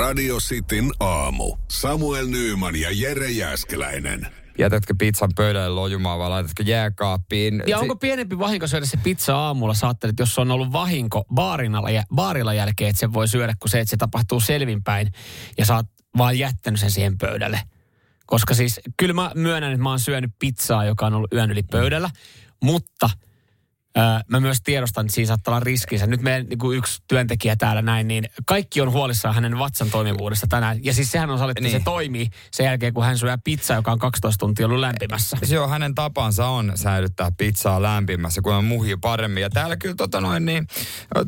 Radio Cityn aamu. Samuel Nyyman ja Jere Jäskeläinen. Jätätkö pizzan pöydälle lojumaan vai laitatko jääkaappiin? Ja onko pienempi vahinko syödä se pizza aamulla? Sä ajattelet, jos on ollut vahinko baarinalla, baarilla jälkeen, että se voi syödä, kun se, että se tapahtuu selvinpäin ja sä oot vaan jättänyt sen siihen pöydälle. Koska siis, kyllä mä myönnän, että mä oon syönyt pizzaa, joka on ollut yön yli pöydällä, mutta – Öö, mä myös tiedostan, että siinä saattaa olla riskinsä. Nyt meidän niin kuin yksi työntekijä täällä näin, niin kaikki on huolissaan hänen vatsan toimivuudesta tänään. Ja siis sehän on sallittu, niin. se toimii sen jälkeen, kun hän syö pizzaa, joka on 12 tuntia ollut lämpimässä. Joo, hänen tapansa on säilyttää pizzaa lämpimässä, kun on muhii paremmin. Ja täällä kyllä tota noin, niin,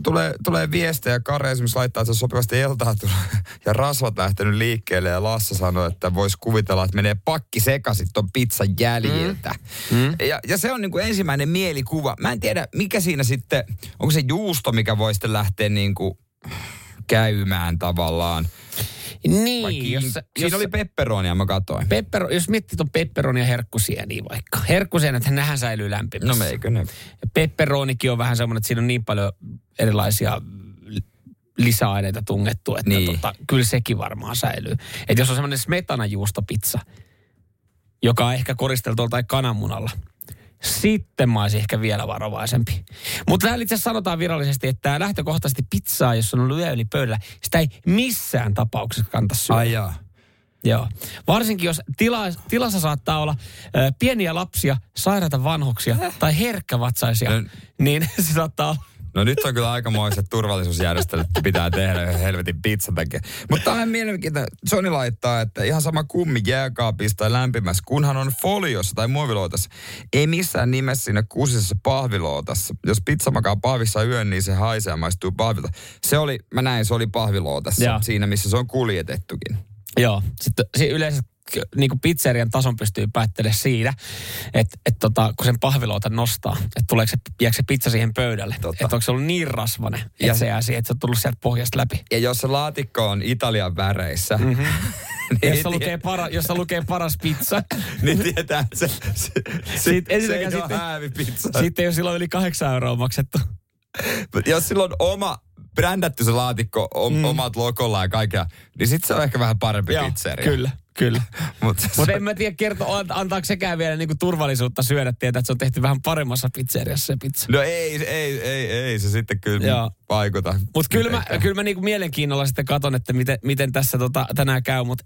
tulee, tulee viestejä. Kare esimerkiksi laittaa, että se sopivasti eltaa ja rasvat lähtenyt liikkeelle. Ja Lassa sanoi, että voisi kuvitella, että menee pakki sekaisin ton pizzan jäljiltä. Mm. Mm. Ja, ja se on niin kuin ensimmäinen mielikuva. Mä en tiedä, tiedä, mikä siinä sitten, onko se juusto, mikä voi sitten lähteä niin kuin käymään tavallaan. Niin, Vai jos, siinä jos, oli pepperonia, mä katsoin. Peppero, jos miettii tuon pepperonia herkkusieniä vaikka. Herkkusienät, nehän säilyy lämpimässä. No eikö ne? Pepperonikin on vähän semmoinen, että siinä on niin paljon erilaisia lisäaineita tungettu, että niin. tota, kyllä sekin varmaan säilyy. Että jos on semmoinen smetanajuustopizza, joka on ehkä koristeltu tai kananmunalla – sitten mä olisin ehkä vielä varovaisempi. Mutta täällä itse sanotaan virallisesti, että lähtökohtaisesti pizzaa, jos on ollut yö yli pöydällä, sitä ei missään tapauksessa kanta syödä. Ai jaa. Joo. Varsinkin jos tila, tilassa saattaa olla ö, pieniä lapsia, sairaita vanhuksia tai herkkävatsaisia, no, niin se saattaa olla No nyt on kyllä aikamoiset turvallisuusjärjestelyt pitää tehdä helvetin pizza takia. Mutta tämä on mielenkiintoinen. Sony laittaa, että ihan sama kummi jääkaapista tai lämpimässä, kunhan on foliossa tai muovilootassa. Ei missään nimessä siinä kuusisessa pahvilootassa. Jos pizza makaa pahvissa yön, niin se haisee ja maistuu pahvilta. Se oli, mä näin, se oli pahvilootassa. Siinä, missä se on kuljetettukin. Joo. Sitten yleensä niin kuin pizzerian tason pystyy päättelemään siinä, että et tota, kun sen pahviloita nostaa, että tuleeko se, jääkö se pizza siihen pöydälle. Että onko se ollut niin rasvainen, että ja se jää siihen, että se on tullut sieltä pohjasta läpi. Ja jos se laatikko on Italian väreissä, mm-hmm. niin jossa, lukee para, jossa lukee paras pizza. niin tietää se, se, se, Sitten, se ei sitten, pizza. Sitten ei ole silloin yli kahdeksan euroa maksettu. jos silloin oma brändätty se laatikko om, mm. omat lokolla ja kaikkea, niin sitten se on ehkä vähän parempi Joo, pizzeria. Kyllä. Kyllä. Mutta Mut en mä tiedä, kerto, antaako sekään vielä niinku turvallisuutta syödä, tietää, että se on tehty vähän paremmassa pizzeriassa se pizza. No ei, ei, ei, ei se sitten kyllä Joo. vaikuta. Mutta kyllä mä, kyllä mä niinku mielenkiinnolla sitten katon, että miten, miten tässä tota, tänään käy, mutta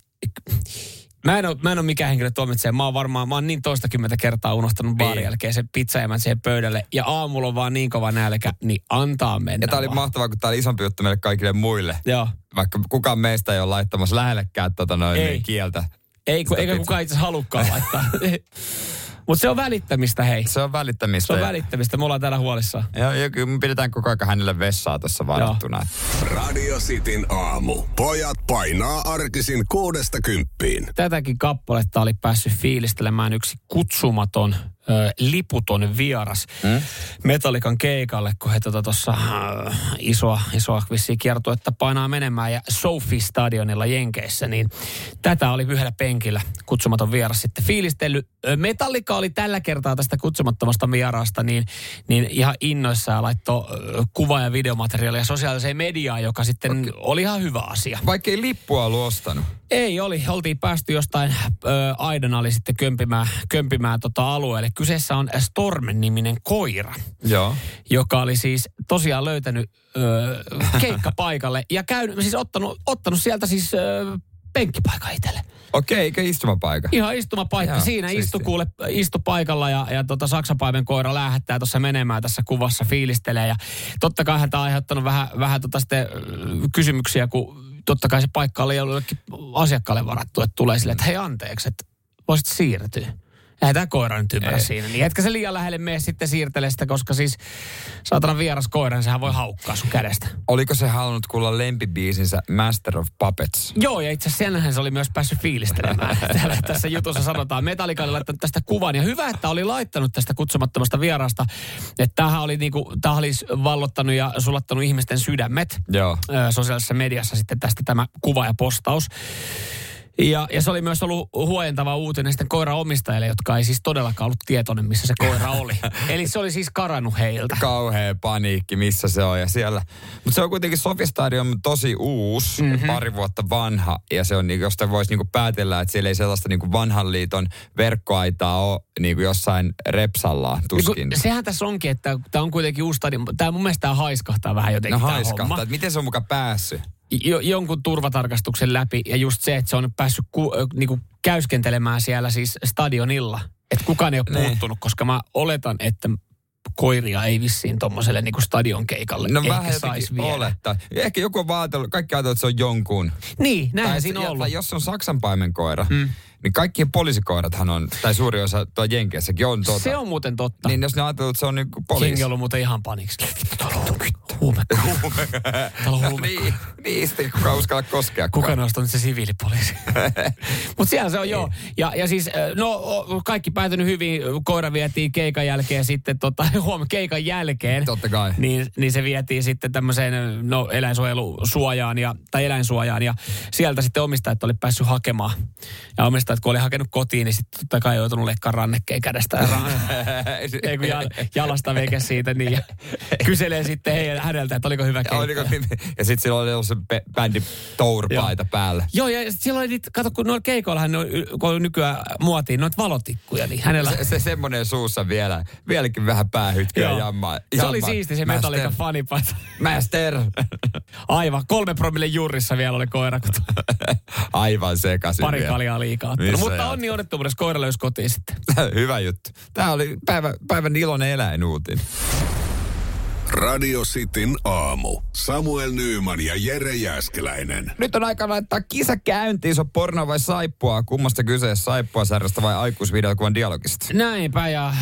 Mä en, ole, mä en ole mikään henkilö tuomitsee. Mä oon varmaan, mä oon niin toistakymmentä kertaa unohtanut baarin niin. jälkeen sen pizzaemän siihen pöydälle. Ja aamulla on vaan niin kova nälkä, niin antaa mennä Ja tää oli vaan. mahtavaa, kun tää oli isompi juttu meille kaikille muille. Joo. Vaikka kukaan meistä ei ole laittamassa lähellekään tota noin ei. kieltä. Ei, kun, eikä kukaan itse halukkaan laittaa. Mutta se on välittämistä, hei. Se on välittämistä. Se on välittämistä, me ollaan täällä huolissaan. Joo, ja kyllä me pidetään koko ajan hänelle vessaa tässä varattuna. Radio Cityn aamu. Pojat painaa arkisin kuudesta kymppiin. Tätäkin kappaletta oli päässyt fiilistelemään yksi kutsumaton ö, liputon vieras hmm? Metallikan keikalle, kun he tuossa tota, isoa, isoa vissiin kiertuetta painaa menemään ja Sophie Stadionilla Jenkeissä, niin tätä oli yhdellä penkillä kutsumaton vieras sitten fiilistellyt. Oli tällä kertaa tästä kutsumattomasta vierasta niin, niin ihan innoissaan laittoi kuva- ja videomateriaalia sosiaaliseen mediaan, joka sitten okay. oli ihan hyvä asia. Vaikka ei lippua ollut ostanut. Ei oli, oltiin päästy jostain ö, Aidan oli sitten kömpimään, kömpimään tota alueelle. Kyseessä on Stormen-niminen koira, Joo. joka oli siis tosiaan löytänyt ö, keikkapaikalle ja käynyt, siis ottanut, ottanut sieltä siis ö, penkkipaikan itselle. Okei, eikä istumapaikka? Ihan istumapaikka. Joo, Siinä istu, kuule, istu paikalla ja, ja tota Saksapaimen koira lähettää tuossa menemään tässä kuvassa, fiilistelee. Ja totta kai hän on aiheuttanut vähän, vähän tota sitten, kysymyksiä, kun totta kai se paikka oli jollekin asiakkaalle varattu, että tulee sille, että hei anteeksi, että voisit siirtyä. Eihän tämä koira nyt ymmärrä Ei. siinä. Niin etkä se liian lähelle mene sitten siirtele sitä, koska siis saatana vieras koira, niin sehän voi haukkaa sun kädestä. Oliko se halunnut kuulla lempibiisinsä Master of Puppets? Joo, ja itse asiassa se oli myös päässyt fiilistelemään. Täällä, tässä jutussa sanotaan, Metallica oli laittanut tästä kuvan. Ja hyvä, että oli laittanut tästä kutsumattomasta vierasta. Että tämähän oli, niinku, tämähän oli vallottanut ja sulattanut ihmisten sydämet. Joo. Sosiaalisessa mediassa sitten tästä tämä kuva ja postaus. Ja, ja se oli myös ollut huojentava uutinen sitten koiraomistajille, jotka ei siis todellakaan ollut tietoinen, missä se koira oli. Eli se oli siis karannut heiltä. Kauhea paniikki, missä se on ja siellä. Mutta se on kuitenkin Sofi Stadium tosi uusi, mm-hmm. pari vuotta vanha. Ja se on, niin, josta voisi niin päätellä, että siellä ei sellaista niin vanhan liiton verkkoaitaa ole niin jossain repsalla tuskin. Niin sehän tässä onkin, että tämä on kuitenkin uusi stadium. Tämä mun mielestä tämä haiskahtaa vähän jotenkin No haiskahtaa. Miten se on mukaan päässyt? Jo, jonkun turvatarkastuksen läpi ja just se, että se on päässyt ku, niinku käyskentelemään siellä siis stadionilla. Että kukaan ei ole niin. puuttunut, koska mä oletan, että koiria ei vissiin tuommoiselle niinku stadion keikalle No vähän jotenkin olettaa. Ehkä joku on vaatellut, kaikki ajatellut, että se on jonkun. Niin, näin siinä on ollut. Tai jos on Saksan paimenkoira, mm niin kaikki poliisikoirathan on, tai suuri osa tuo Jenkeissäkin on tuota. Se on muuten totta. Niin jos ne ajattelee, että se on niin poliisi. Jengi on ollut muuten ihan paniksi. Täällä on huume. Täällä on huume. niin, niin sitten kuka uskalla koskea. Kuka on nyt se siviilipoliisi. Mutta siellä se on joo. Ja, ja siis, no kaikki päätynyt hyvin. Koira vietiin keikan jälkeen sitten, tota, huom, keikan jälkeen. Totta kai. Niin, niin se vietiin sitten tämmöiseen no, eläinsuojelusuojaan ja, tai eläinsuojaan. Ja sieltä sitten omistajat oli päässyt hakemaan. Ja omistajat että kun oli hakenut kotiin, niin sitten totta kai joutunut leikkaa rannekkeen kädestä ja Ei kun jalasta veke siitä, niin ja kyselee sitten hei, häneltä, että oliko hyvä keikka. Oliko, ja sitten sillä oli ollut se bändi tourpaita päällä. Joo, ja silloin oli kato, kun noilla keikoillahan kun on nykyään muotiin noita valotikkuja, niin hänellä... Se, se semmoinen suussa vielä, vieläkin vähän päähytkyä jammaa. Se oli siisti se Metallica fanipaita. Master. Aivan, kolme promille juurissa vielä oli koira. Aivan sekaisin Pari kaljaa liikaa. Missä Mutta onni onnettomuudessa koira löysi kotiin sitten. Hyvä juttu. Tämä oli päivä, päivän iloinen eläinuutin. Radio Cityn aamu. Samuel Nyyman ja Jere Jäskeläinen. Nyt on aika laittaa kisa käyntiin. Se on porno vai saippua? Kummasta kyseessä saippua särjestä vai aikuisvideokuvan dialogista? Näinpä ja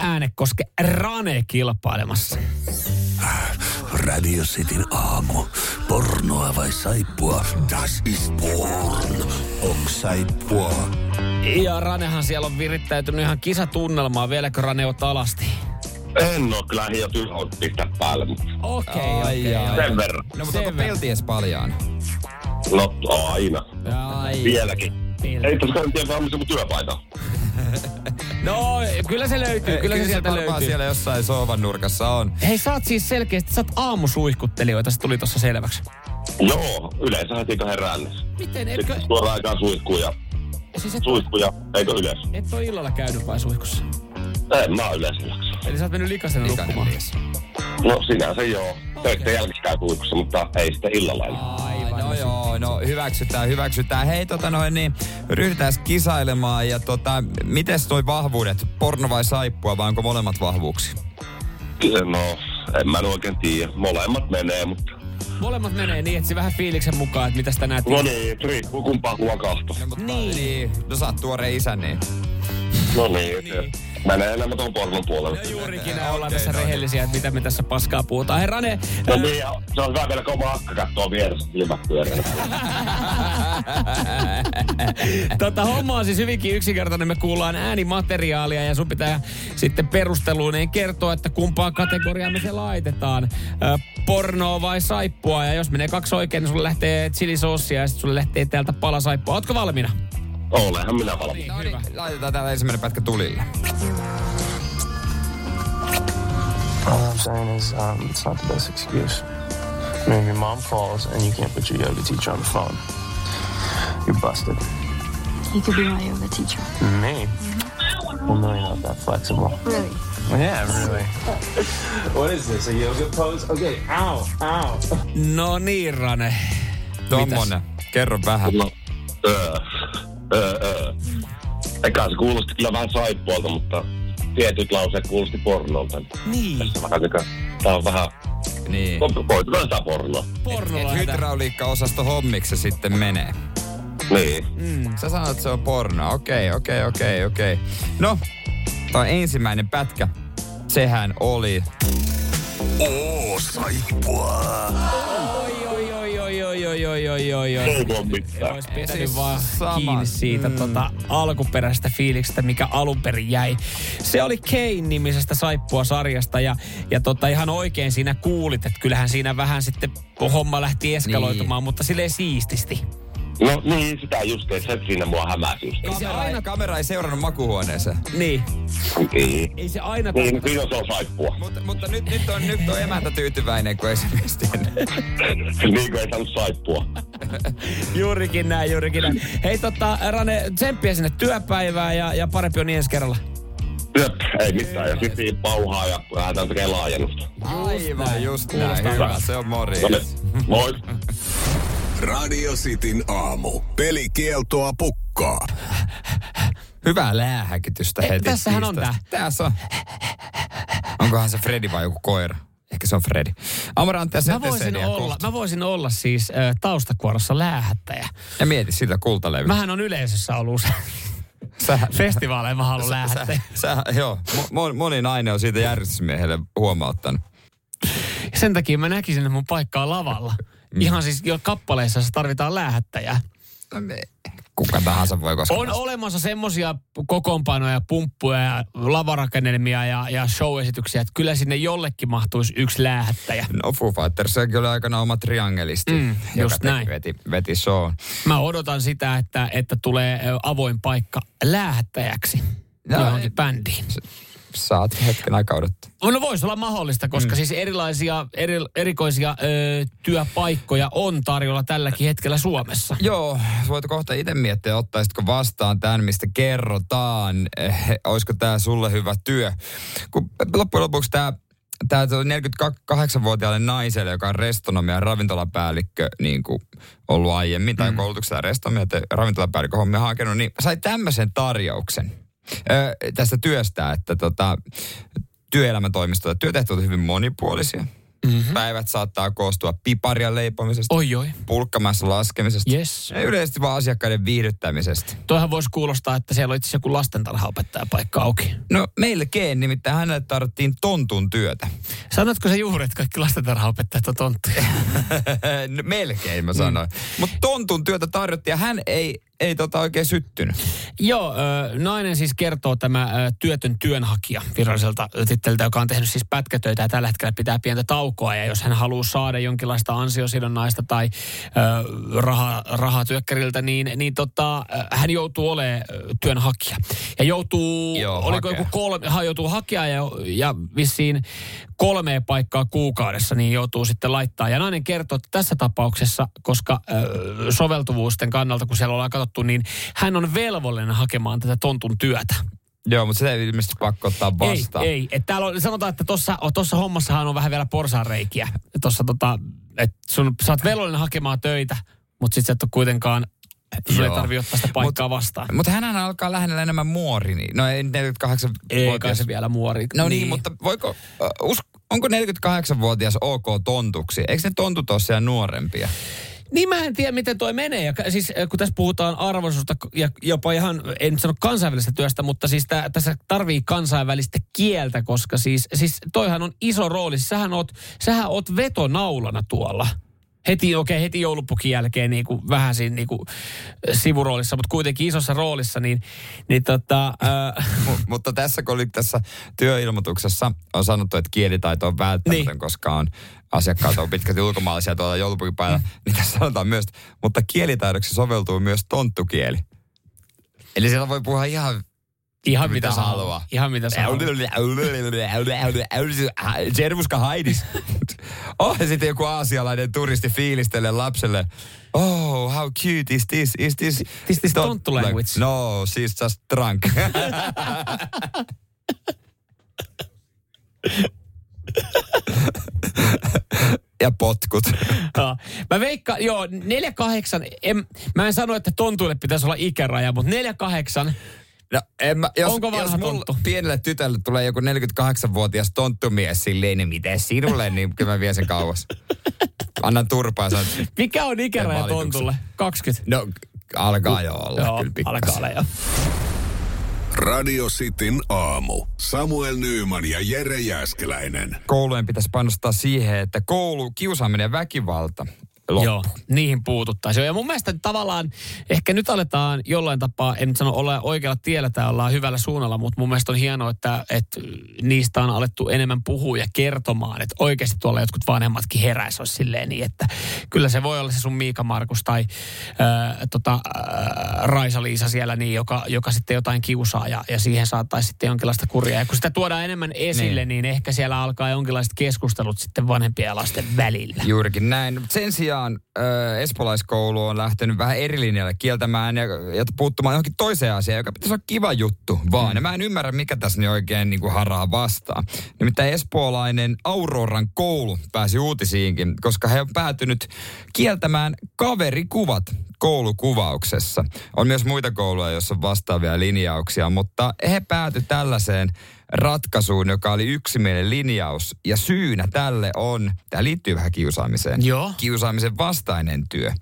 äänekoske Rane kilpailemassa. Radio Cityn aamu. Pornoa vai saippua? Das ist porn. Onks saippua? Ja Ranehan siellä on virittäytynyt ihan kisatunnelmaa. Vieläkö Rane on alasti? En oo kyllä hiot pistää päälle. Okei, okay, okei. Okay, Sen verran. No mutta onko pelties paljaan? No aina. Ai. Vieläkin. Vielä. Ei tos kannattaa vähän mun työpaita. no, kyllä se löytyy. Kyllä se sieltä löytyy. siellä jossain sovan nurkassa on. Hei, sä oot siis selkeästi, sä oot aamusuihkuttelijoita, se tuli tuossa selväksi. Joo, yleensä heti kun herään. Miten, etkö... Sitten suoraan aikaan suihkuja. Siis et... Suihkuja, eikö yleensä? Et ole illalla käynyt vai suihkussa? En mä oon yleensä jaksa. Eli sä oot mennyt likasena nukkumaan? No sinänsä joo. Töitten jälkeen käy mutta ei sitten illalla. Aivan. No joo, no hyväksytään, hyväksytään. Hei tota noin niin, ryhdytään kisailemaan ja tota, mites toi vahvuudet? Porno vai saippua vai onko molemmat vahvuuksia? No, en mä oikein tiedä. Molemmat menee, mutta Molemmat menee niin, että se vähän fiiliksen mukaan, että mitä sitä näet. No niin, riippuu kumpaa kuva kahto. No, mutta niin. niin. No sä oot tuore isä, niin. No niin, niin. Menee enemmän tuon pornon puolelle. No juurikin näin, ollaan tässä rehellisiä, että mitä me tässä paskaa puhutaan. Herra Rane... No ää... niin, se on hyvä vielä, kun oma akka kattoo vieressä silmät tota, homma on siis hyvinkin yksinkertainen. Me kuullaan äänimateriaalia ja sun pitää sitten perusteluineen kertoa, että kumpaan kategoriaan me se laitetaan. Pornoa vai saippua. Ja jos menee kaksi oikein, niin sulle lähtee chilisossia ja sitten sulle lähtee täältä pala saippua. Ootko valmiina? Olehan minä valmis. No niin, laitetaan täällä ensimmäinen pätkä tulille. All I'm saying is, um, it's not the best excuse. I mean, your mom calls and you can't put your yoga teacher on the phone. You're busted. He could be my yoga teacher. Me? Mm-hmm. Well, no, you're not that flexible. Really? Yeah, really. what is this, a yoga pose? Okay, ow, ow. No niin, Rane. Tommonen. Kerro vähän. No, öö, öö, öö. Eka se kuulosti kyllä vähän saippualta, mutta tietyt lauseet kuulosti pornolta. Niin. Tässä vähän, tää on vähän niin. Voitetaan sitä pornoa. Pornoa. hydrauliikka-osasto hommiksi se sitten menee. Niin. Mm, sä sanot, että se on porno. Okei, okei, okei, okei. No, toi ensimmäinen pätkä, sehän oli... Oo, saippua oi, oi, oi. Olisi pitänyt siis vaan sama. kiinni siitä mm. tota, alkuperäisestä fiiliksestä, mikä alun perin jäi. Se oli Kane-nimisestä saippua-sarjasta ja, ja tota, ihan oikein siinä kuulit, että kyllähän siinä vähän sitten homma lähti eskaloitumaan, niin. mutta silleen siististi. No niin, sitä just, että se siinä mua hämäsi just. Ei se aina kamera ei seurannut makuhuoneeseen. Niin. Niin. Ei se aina... Niin, siinä se on saippua. Mutta, mutta nyt, nyt, on, nyt on emäntä tyytyväinen, kun esimerkiksi niin kuin ei saanut saippua. Juurikin näin, juurikin näin. Hei tota, Rane, tsemppiä sinne työpäivään ja, ja parempi on niin ensi kerralla. Jep, ei mitään. Ja sitten pauhaa ja lähdetään tekemään laajennusta. Aivan just näin. Hyvä, se on morjens. No niin, moi. Radio Cityn aamu. Pelikieltoa pukkaa. Hyvää läähäkitystä Eh, heti. tässähän on tiistaista. Tässä on. Onkohan se Freddy vai joku koira? Ehkä se on Freddy. Amarantti ja Mä voisin, olla, kohta. mä voisin olla siis äh, taustakuorossa läähättäjä. Ja mieti sillä kultalevy. Mähän on yleisössä ollut usein. Sä, Festivaaleja mä haluan sä, läähättäjä. sä, joo, mo, moni nainen on siitä järjestysmiehelle huomauttanut. Sen takia mä näkisin, että mun paikka on lavalla. Mm. Ihan siis jo kappaleissa se tarvitaan läähättäjää. Kuka tahansa voi koskaan. On olemassa semmosia kokoonpanoja, pumppuja ja lavarakennelmia ja, ja show-esityksiä, että kyllä sinne jollekin mahtuisi yksi läähättäjä. No Foo Fighters oli kyllä aikana oma triangelisti, Mm, joka just teki- näin. Veti, veti show. Mä odotan sitä, että, että tulee avoin paikka läähättäjäksi No, johonkin ei- bändiin. Saat hetken aikaa odottaa. No voisi olla mahdollista, koska mm. siis erilaisia eri, erikoisia ö, työpaikkoja on tarjolla tälläkin hetkellä Suomessa. Joo, voit kohta itse miettiä, ottaisitko vastaan tämän, mistä kerrotaan. Eh, olisiko tämä sulle hyvä työ? Kun loppujen lopuksi tämä Tämä 48-vuotiaalle naiselle, joka on restonomia ja ravintolapäällikkö niin kuin ollut aiemmin, tai mm. koulutuksella restonomia ja ravintolapäällikkö hommia hakenut, niin sai tämmöisen tarjouksen ö, tästä työstä, että tota, työelämätoimistolla työtehtävät ovat hyvin monipuolisia. Mm-hmm. Päivät saattaa koostua piparia leipomisesta, Oi oi, pulkkamassa laskemisesta. yes. Ja yleisesti vaan asiakkaiden viihdyttämisestä. Toihan voisi kuulostaa, että siellä on itse joku lastentarhaopettaja paikka auki. No melkein, nimittäin hänelle tarvittiin tontun työtä. Sanotko se juuri, että kaikki lastentarhaopettajat on tonttuja? no, melkein mä sanoin. Mm. Mutta tontun työtä tarjottiin ja hän ei, ei tota oikein syttynyt. Joo, nainen siis kertoo tämä työtön työnhakija viralliselta titteliltä, joka on tehnyt siis pätkätöitä ja tällä hetkellä pitää pientä taukoa. Ja jos hän haluaa saada jonkinlaista ansiosidonnaista tai rahaa, rahaa työkkäriltä, niin, niin tota, hän joutuu olemaan työnhakija. Ja joutuu, Joo, oliko hakea. joku kolme, ha, joutuu hakea ja, ja vissiin kolmea paikkaa kuukaudessa, niin joutuu sitten laittaa. Ja nainen kertoo, että tässä tapauksessa, koska soveltuvuusten kannalta, kun siellä ollaan katsottu, niin hän on velvollinen hakemaan tätä tontun työtä. Joo, mutta sitä ei ilmeisesti pakko ottaa vastaan. Ei, ei. Et täällä on, sanotaan, että tuossa tossa hommassahan on vähän vielä porsaanreikiä. Tuossa tota, että sun, sä oot velvollinen hakemaan töitä, mutta sit sä et ole kuitenkaan, sun ei Joo. tarvi ottaa sitä paikkaa vastaan. Mutta hän alkaa lähennellä enemmän muori. Niin, no ei 48 Ei kai se vielä muori. No niin, mutta voiko, äh, us, onko 48-vuotias ok tontuksi? Eikö ne tontut ole siellä nuorempia? Niin mä en tiedä, miten toi menee. Ja siis äh, kun tässä puhutaan arvoisuutta ja jopa ihan, en nyt sano kansainvälisestä työstä, mutta siis tää, tässä tarvii kansainvälistä kieltä, koska siis, siis toihan on iso rooli. Siis Sähän oot, sähän oot vetonaulana tuolla. Heti, okei, okay, heti joulupukin jälkeen niin kuin, vähän siinä niin kuin, sivuroolissa, mutta kuitenkin isossa roolissa, niin, niin tota, äh, M- mutta tässä kun oli tässä työilmoituksessa on sanottu, että kielitaito on välttämätön, niin. koska on asiakkaat on pitkälti ulkomaalaisia tuolla joulupukin päällä, mm. niin tässä sanotaan myös, mutta kielitaidoksi soveltuu myös tonttukieli. Eli siellä voi puhua ihan ihan Mitä mitä, haluaa. Ihan mitä haluaa. Servuska haidis. Oh, ja sitten joku aasialainen turisti fiilistelee lapselle. Oh, how cute is this? Is this... This- this tonttu language. No, she's just drunk. ja potkut. Joo. Mä veikkaan, joo, 48, en, mä en sano, että tontuille pitäisi olla ikäraja, mutta 48, No, en mä, jos, Onko vanha jos mulla tonttu? pienelle tytölle tulee joku 48-vuotias tonttumies silleen, niin miten sinulle, niin kyllä mä vien sen kauas. Annan turpaa ja sanon, että mikä on ikäraja tontulle? 20. no alkaa jo olla Joo, kyllä pikkasen. alkaa olla jo. Radio Cityn aamu. Samuel Nyyman ja Jere Jäskeläinen. Koulujen pitäisi panostaa siihen, että koulu, kiusaaminen ja väkivalta loppuu. Joo, niihin puututtaisiin. Ja mun mielestä tavallaan ehkä nyt aletaan jollain tapaa, en nyt sano olla oikealla tiellä tai ollaan hyvällä suunnalla, mutta mun mielestä on hienoa, että, että niistä on alettu enemmän puhua ja kertomaan, että oikeasti tuolla jotkut vanhemmatkin heräisi olisi silleen niin, että kyllä se voi olla se sun Miika Markus tai ää, tota, ää, Raisa-Liisa siellä niin, joka, joka sitten jotain kiusaa ja, ja siihen saattaisi sitten jonkinlaista kuria. Ja kun sitä tuodaan enemmän esille, niin, niin ehkä siellä alkaa jonkinlaiset keskustelut sitten vanhempien ja lasten välillä. Juurikin näin. Sen sijaan sijaan äh, espolaiskoulu on lähtenyt vähän eri linjalle kieltämään ja, ja puuttumaan johonkin toiseen asiaan, joka pitäisi olla kiva juttu vaan. Mm. Ja mä en ymmärrä, mikä tässä niin oikein niin kuin haraa vastaan. Nimittäin espoolainen Auroran koulu pääsi uutisiinkin, koska he on päätynyt kieltämään kaverikuvat koulukuvauksessa. On myös muita kouluja, joissa on vastaavia linjauksia, mutta he päätyi tällaiseen ratkaisuun, joka oli yksimielinen linjaus. Ja syynä tälle on, tämä liittyy vähän kiusaamiseen, Joo. kiusaamisen vastainen työ.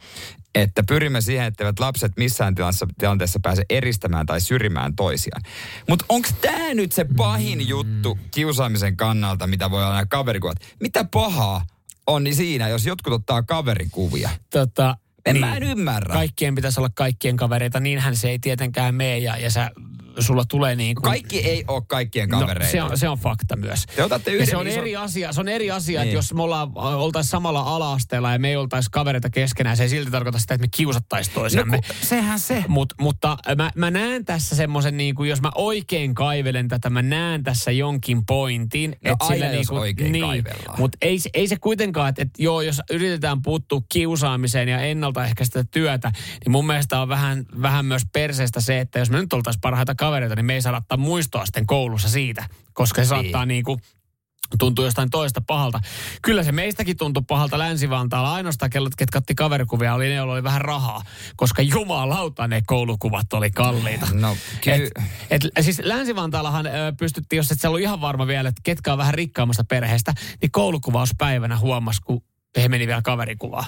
Että pyrimme siihen, että lapset missään tilanteessa, tilanteessa pääse eristämään tai syrjimään toisiaan. Mutta onko tämä nyt se pahin juttu kiusaamisen kannalta, mitä voi olla nämä kaverikuvat? Mitä pahaa on niin siinä, jos jotkut ottaa kaverikuvia? Tota, En mä en ymmärrä. Kaikkien pitäisi olla kaikkien kavereita, niinhän se ei tietenkään mene ja, ja sä, sulla tulee niin kuin... Kaikki ei ole kaikkien kavereita. No, se, on, se on fakta myös. Te otatte ja yhden se on ison- eri asia, se on eri asia Niin. että jos me ollaan, oltaisiin samalla ala-asteella ja me ei oltaisi kavereita keskenään, se ei silti tarkoita sitä, että me kiusattaisiin No, toisiamme. kun, sehän se. Mut, mutta mä, mä näen tässä semmoisen, niin kuin, jos mä oikein kaivelen tätä, mä näen tässä jonkin pointin. No et aina, sillä jos niinku- oikein niin. Mutta ei, se- ei se kuitenkaan, että, että joo, jos yritetään puuttua kiusaamiseen ja ennaltaehkäistä työtä, niin mun mielestä on vähän, vähän myös perseestä se, että jos me nyt oltaisiin parhaita kavereita, niin me ei saada ottaa muistoa sitten koulussa siitä, koska se saattaa niin kuin tuntuu jostain toista pahalta. Kyllä se meistäkin tuntui pahalta Länsi-Vantaalla. Ainoastaan kellot, ketkä otti kaverikuvia, oli ne, joilla oli vähän rahaa. Koska jumalauta ne koulukuvat oli kalliita. No, ky- Et, et, siis Länsi-Vantaallahan ö, pystyttiin, jos et sä ollut ihan varma vielä, että ketkä on vähän rikkaammasta perheestä, niin koulukuvauspäivänä huomasi, kun he meni vielä kaverikuvaa.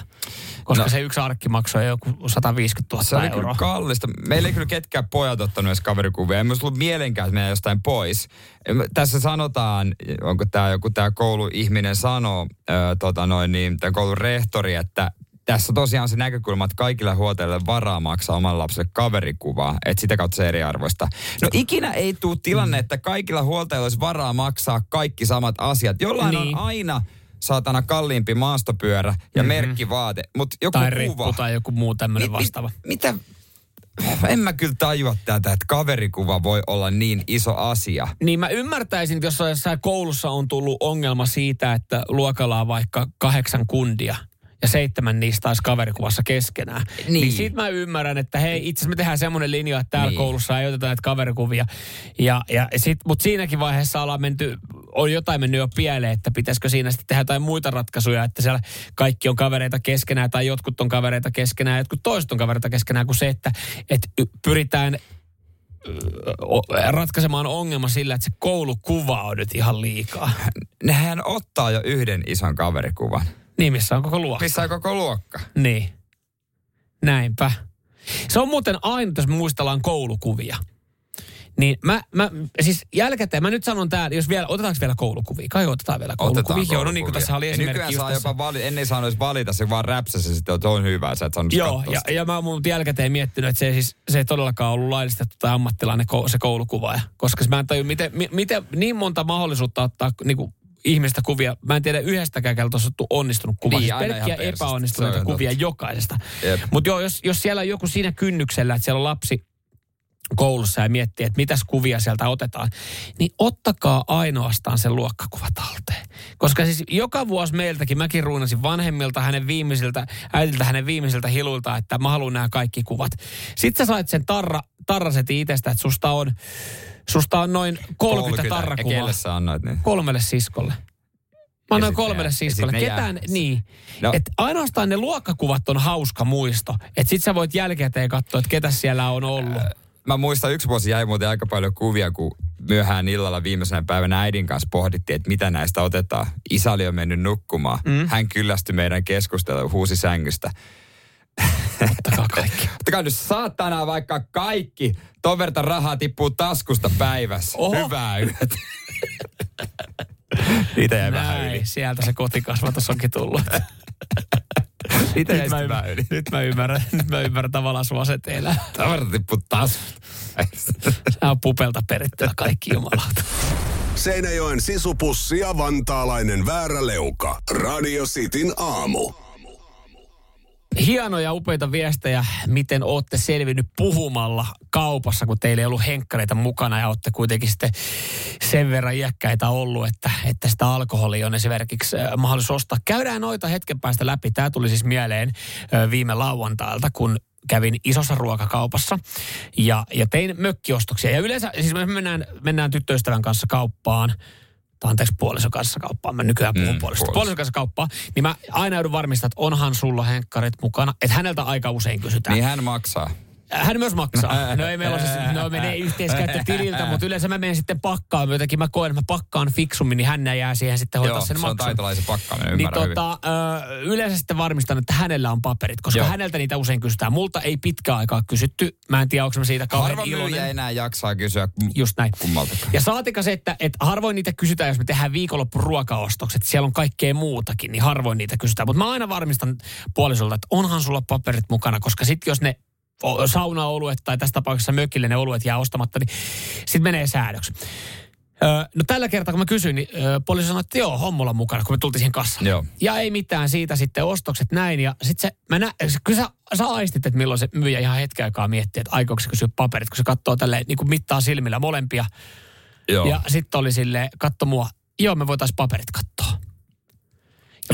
Koska No. se yksi arkki maksoi joku 150 000 Se oli euroa. kyllä kallista. Meillä ei kyllä ketkään pojat ottanut edes kaverikuvia. Ei myös ollut mielenkään, että jostain pois. Tässä sanotaan, onko tämä joku tämä kouluihminen sanoo, ö, tota noin, niin, tämä koulun rehtori, että tässä tosiaan se näkökulma, että kaikilla huoltajilla on varaa maksaa oman lapselle kaverikuvaa, että sitä kautta se eriarvoista. No ikinä ei tule tilanne, että kaikilla huoltajilla olisi varaa maksaa kaikki samat asiat. Jollain Niin. on aina saatana kalliimpi maastopyörä ja mm-hmm. merkkivaate, mutta joku tai kuva. tai joku muu tämmöinen vastaava. mitä? En mä kyllä tajua tätä, että kaverikuva voi olla niin iso asia. Niin mä ymmärtäisin, että jos jossain koulussa on tullut ongelma siitä, että luokalla on vaikka kahdeksan kundia ja seitsemän niistä taisi kaverikuvassa keskenään. Niin, Niin. sit mä ymmärrän, että hei, itse asiassa me tehdään semmoinen linja, että täällä Niin. koulussa ei oteta näitä kaverikuvia. Ja, ja sit, mutta siinäkin vaiheessa ollaan menty, on jotain mennyt jo pieleen, että pitäisikö siinä sitten tehdä jotain muita ratkaisuja, että siellä kaikki on kavereita keskenään tai jotkut on kavereita keskenään, jotkut toiset on kavereita keskenään, kuin se, että, että pyritään ratkaisemaan ongelma sillä, että se koulukuva on nyt ihan liikaa. Nehän ottaa jo yhden ison kaverikuvan. Niin, missä on koko luokka. Missä on koko luokka? Niin. Näinpä. Se on muuten aina, jos me muistellaan koulukuvia. Niin mä, mä siis jälkikäteen, mä nyt sanon tää, jos vielä, otetaanko vielä koulukuvia? Kai otetaan vielä koulukuvia. Otetaan Joo, no niin kuin tässä oli Ja esimerkki Nykyään saa tässä. jopa valita, ennen saanut edes valita, se vaan räpsäsi sitten, että on hyvä, sä et saanut Joo, ja, sitä. ja mä oon mun jälkikäteen miettinyt, että se ei, siis, se ei todellakaan ollut laillistettu tai ammattilainen se koulukuvaaja. Koska mä en tajua, miten, mi- miten niin monta mahdollisuutta ottaa niin kuin, ihmistä kuvia. Mä en tiedä yhdestäkään keltä otettu onnistunut kuva. Niin, Siis pelkkiä epäonnistuneita on kuvia jokaisesta. Jep. Mutta joo, jos, jos siellä on joku siinä kynnyksellä, että siellä on lapsi koulussa ja miettii, että mitäs kuvia sieltä otetaan, niin ottakaa ainoastaan sen luokkakuva talteen. Koska siis joka vuosi meiltäkin, mäkin ruunasin vanhemmilta hänen viimeisiltä, äitiltä hänen viimeisiltä hiluilta, että mä haluan nämä kaikki kuvat. Sitten sä sait sen tarra, tarrasetin itsestä, että susta on, susta on noin 30, Ja tarrakuvaa kelle sä annoit niin? kolmelle siskolle. Mä annoin kolmelle ne- siskolle. ja Ketään, jää. niin. No. Et ainoastaan ne luokkakuvat on hauska muisto. Että sit sä voit jälkikäteen katsoa, että ketä siellä on ollut. Mä muistan, yksi vuosi jäi muuten aika paljon kuvia, kun myöhään illalla viimeisenä päivänä äidin kanssa pohdittiin, että mitä näistä otetaan. Isä oli jo mennyt nukkumaan. Mm. Hän kyllästyi meidän keskusteluun, huusi sängystä. Ottakaa kaikki. Ottakaa nyt saatana vaikka kaikki. Ton verta rahaa tippuu taskusta päivässä. Oho. Hyvää yötä. Niitä jäi vähän yli. Näin, sieltä se kotikasvatus onkin tullut. Mitä Nyt jäi mä, ymmärrän, yli? nyt mä ymmärrän, nyt mä ymmärrän tavallaan sun aseteella. Tavarat tippuu taas. Sä on pupelta perittävä kaikki jumalauta. Seinäjoen sisupussi ja vantaalainen vääräleuka. Radio Cityn aamu. Hienoja, upeita viestejä, miten olette selvinnyt puhumalla kaupassa, kun teillä ei ollut henkkareita mukana ja olette kuitenkin sitten sen verran iäkkäitä ollut, että, että sitä alkoholia on esimerkiksi äh, mahdollisuus ostaa. Käydään noita hetken päästä läpi. Tämä tuli siis mieleen äh, viime lauantailta, kun kävin isossa ruokakaupassa ja, ja tein mökkiostoksia. Ja yleensä, siis me mennään, mennään tyttöystävän kanssa kauppaan, tai anteeksi puolison kanssa kauppaan, mä nykyään puhun Mm, mm, puolesta. puoliso. Puolison kanssa kauppaan, niin mä aina joudun varmistaa, että onhan sulla henkkarit mukana, että häneltä aika usein kysytään. Niin hän maksaa. Hän myös maksaa. No ei meillä ole siis, no menee yhteiskäyttötililtä, mutta yleensä mä menen sitten pakkaan. Jotenkin mä koen, että mä pakkaan fiksummin, niin hän jää siihen sitten hoitaa Joo, sen se on maksun. taitolaisen pakkaaminen, Niin tota, ö, yleensä sitten varmistan, että hänellä on paperit, koska Joo. häneltä niitä usein kysytään. Multa ei pitkä aikaa kysytty. Mä en tiedä, onko mä siitä kauhean Harva iloinen. enää jaksaa kysyä Just näin. kummaltakaan. Ja saatika se, että, että harvoin niitä kysytään, jos me tehdään viikonloppuruokaostokset. Siellä on kaikkea muutakin, niin harvoin niitä kysytään. Mutta mä aina varmistan puolisolta, että onhan sulla paperit mukana, koska sitten jos ne saunaoluet tai tässä tapauksessa mökille ne oluet jää ostamatta, niin sitten menee säädöksi. No tällä kertaa, kun mä kysyin, niin poliisi sanoi, että joo, hommolla on mukana, kun me tultiin siihen kassaan. Joo. Ja ei mitään siitä sitten ostokset näin. Ja sitten se, mä nä, kyllä sä, sä aistit, että milloin se myyjä ihan hetken aikaa miettii, että aikooko se kysyä paperit, kun se katsoo tälleen, niin kuin mittaa silmillä molempia. Joo. Ja sitten oli silleen, katso mua, joo me voitaisiin paperit katsoa.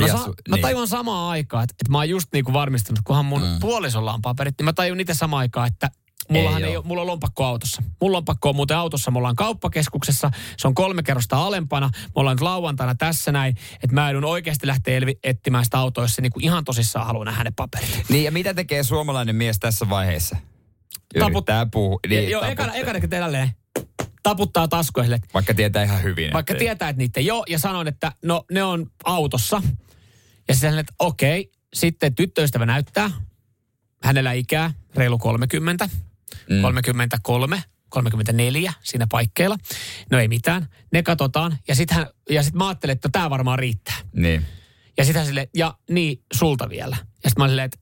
Ja mä, sa- su- mä niin. tajuan samaan aikaan, että, että mä oon just niinku varmistanut, kunhan mun mm. puolisolla on paperit, niin mä tajun itse samaan aikaan, että mullahan Ei ei, ole, mulla on lompakko autossa. Mulla lompakko on muuten autossa, me ollaan kauppakeskuksessa, se on kolme kerrosta alempana, me ollaan nyt lauantaina tässä näin, että mä joudun oikeasti lähteä elvi- etsimään sitä autoa, jos se niinku ihan tosissaan haluaa nähdä ne paperit. Niin, ja mitä tekee suomalainen mies tässä vaiheessa? Taput- Yrittää puhua. Niin, joo, taput- ekana, ekana tälleen taputtaa että Vaikka tietää ihan hyvin. Vaikka ettei. tietää, että niitä ei ole, ja sanon, että no ne on autossa. Ja sitten että okei, sitten tyttöystävä näyttää, hänellä ikää reilu 30, mm. 33, 34 siinä paikkeilla. No ei mitään, ne katsotaan, ja sitten ja sit mä ajattelin, että tämä varmaan riittää. Niin. Ja sitten hän silleen, ja niin, sulta vielä. Ja sitten mä silleen, että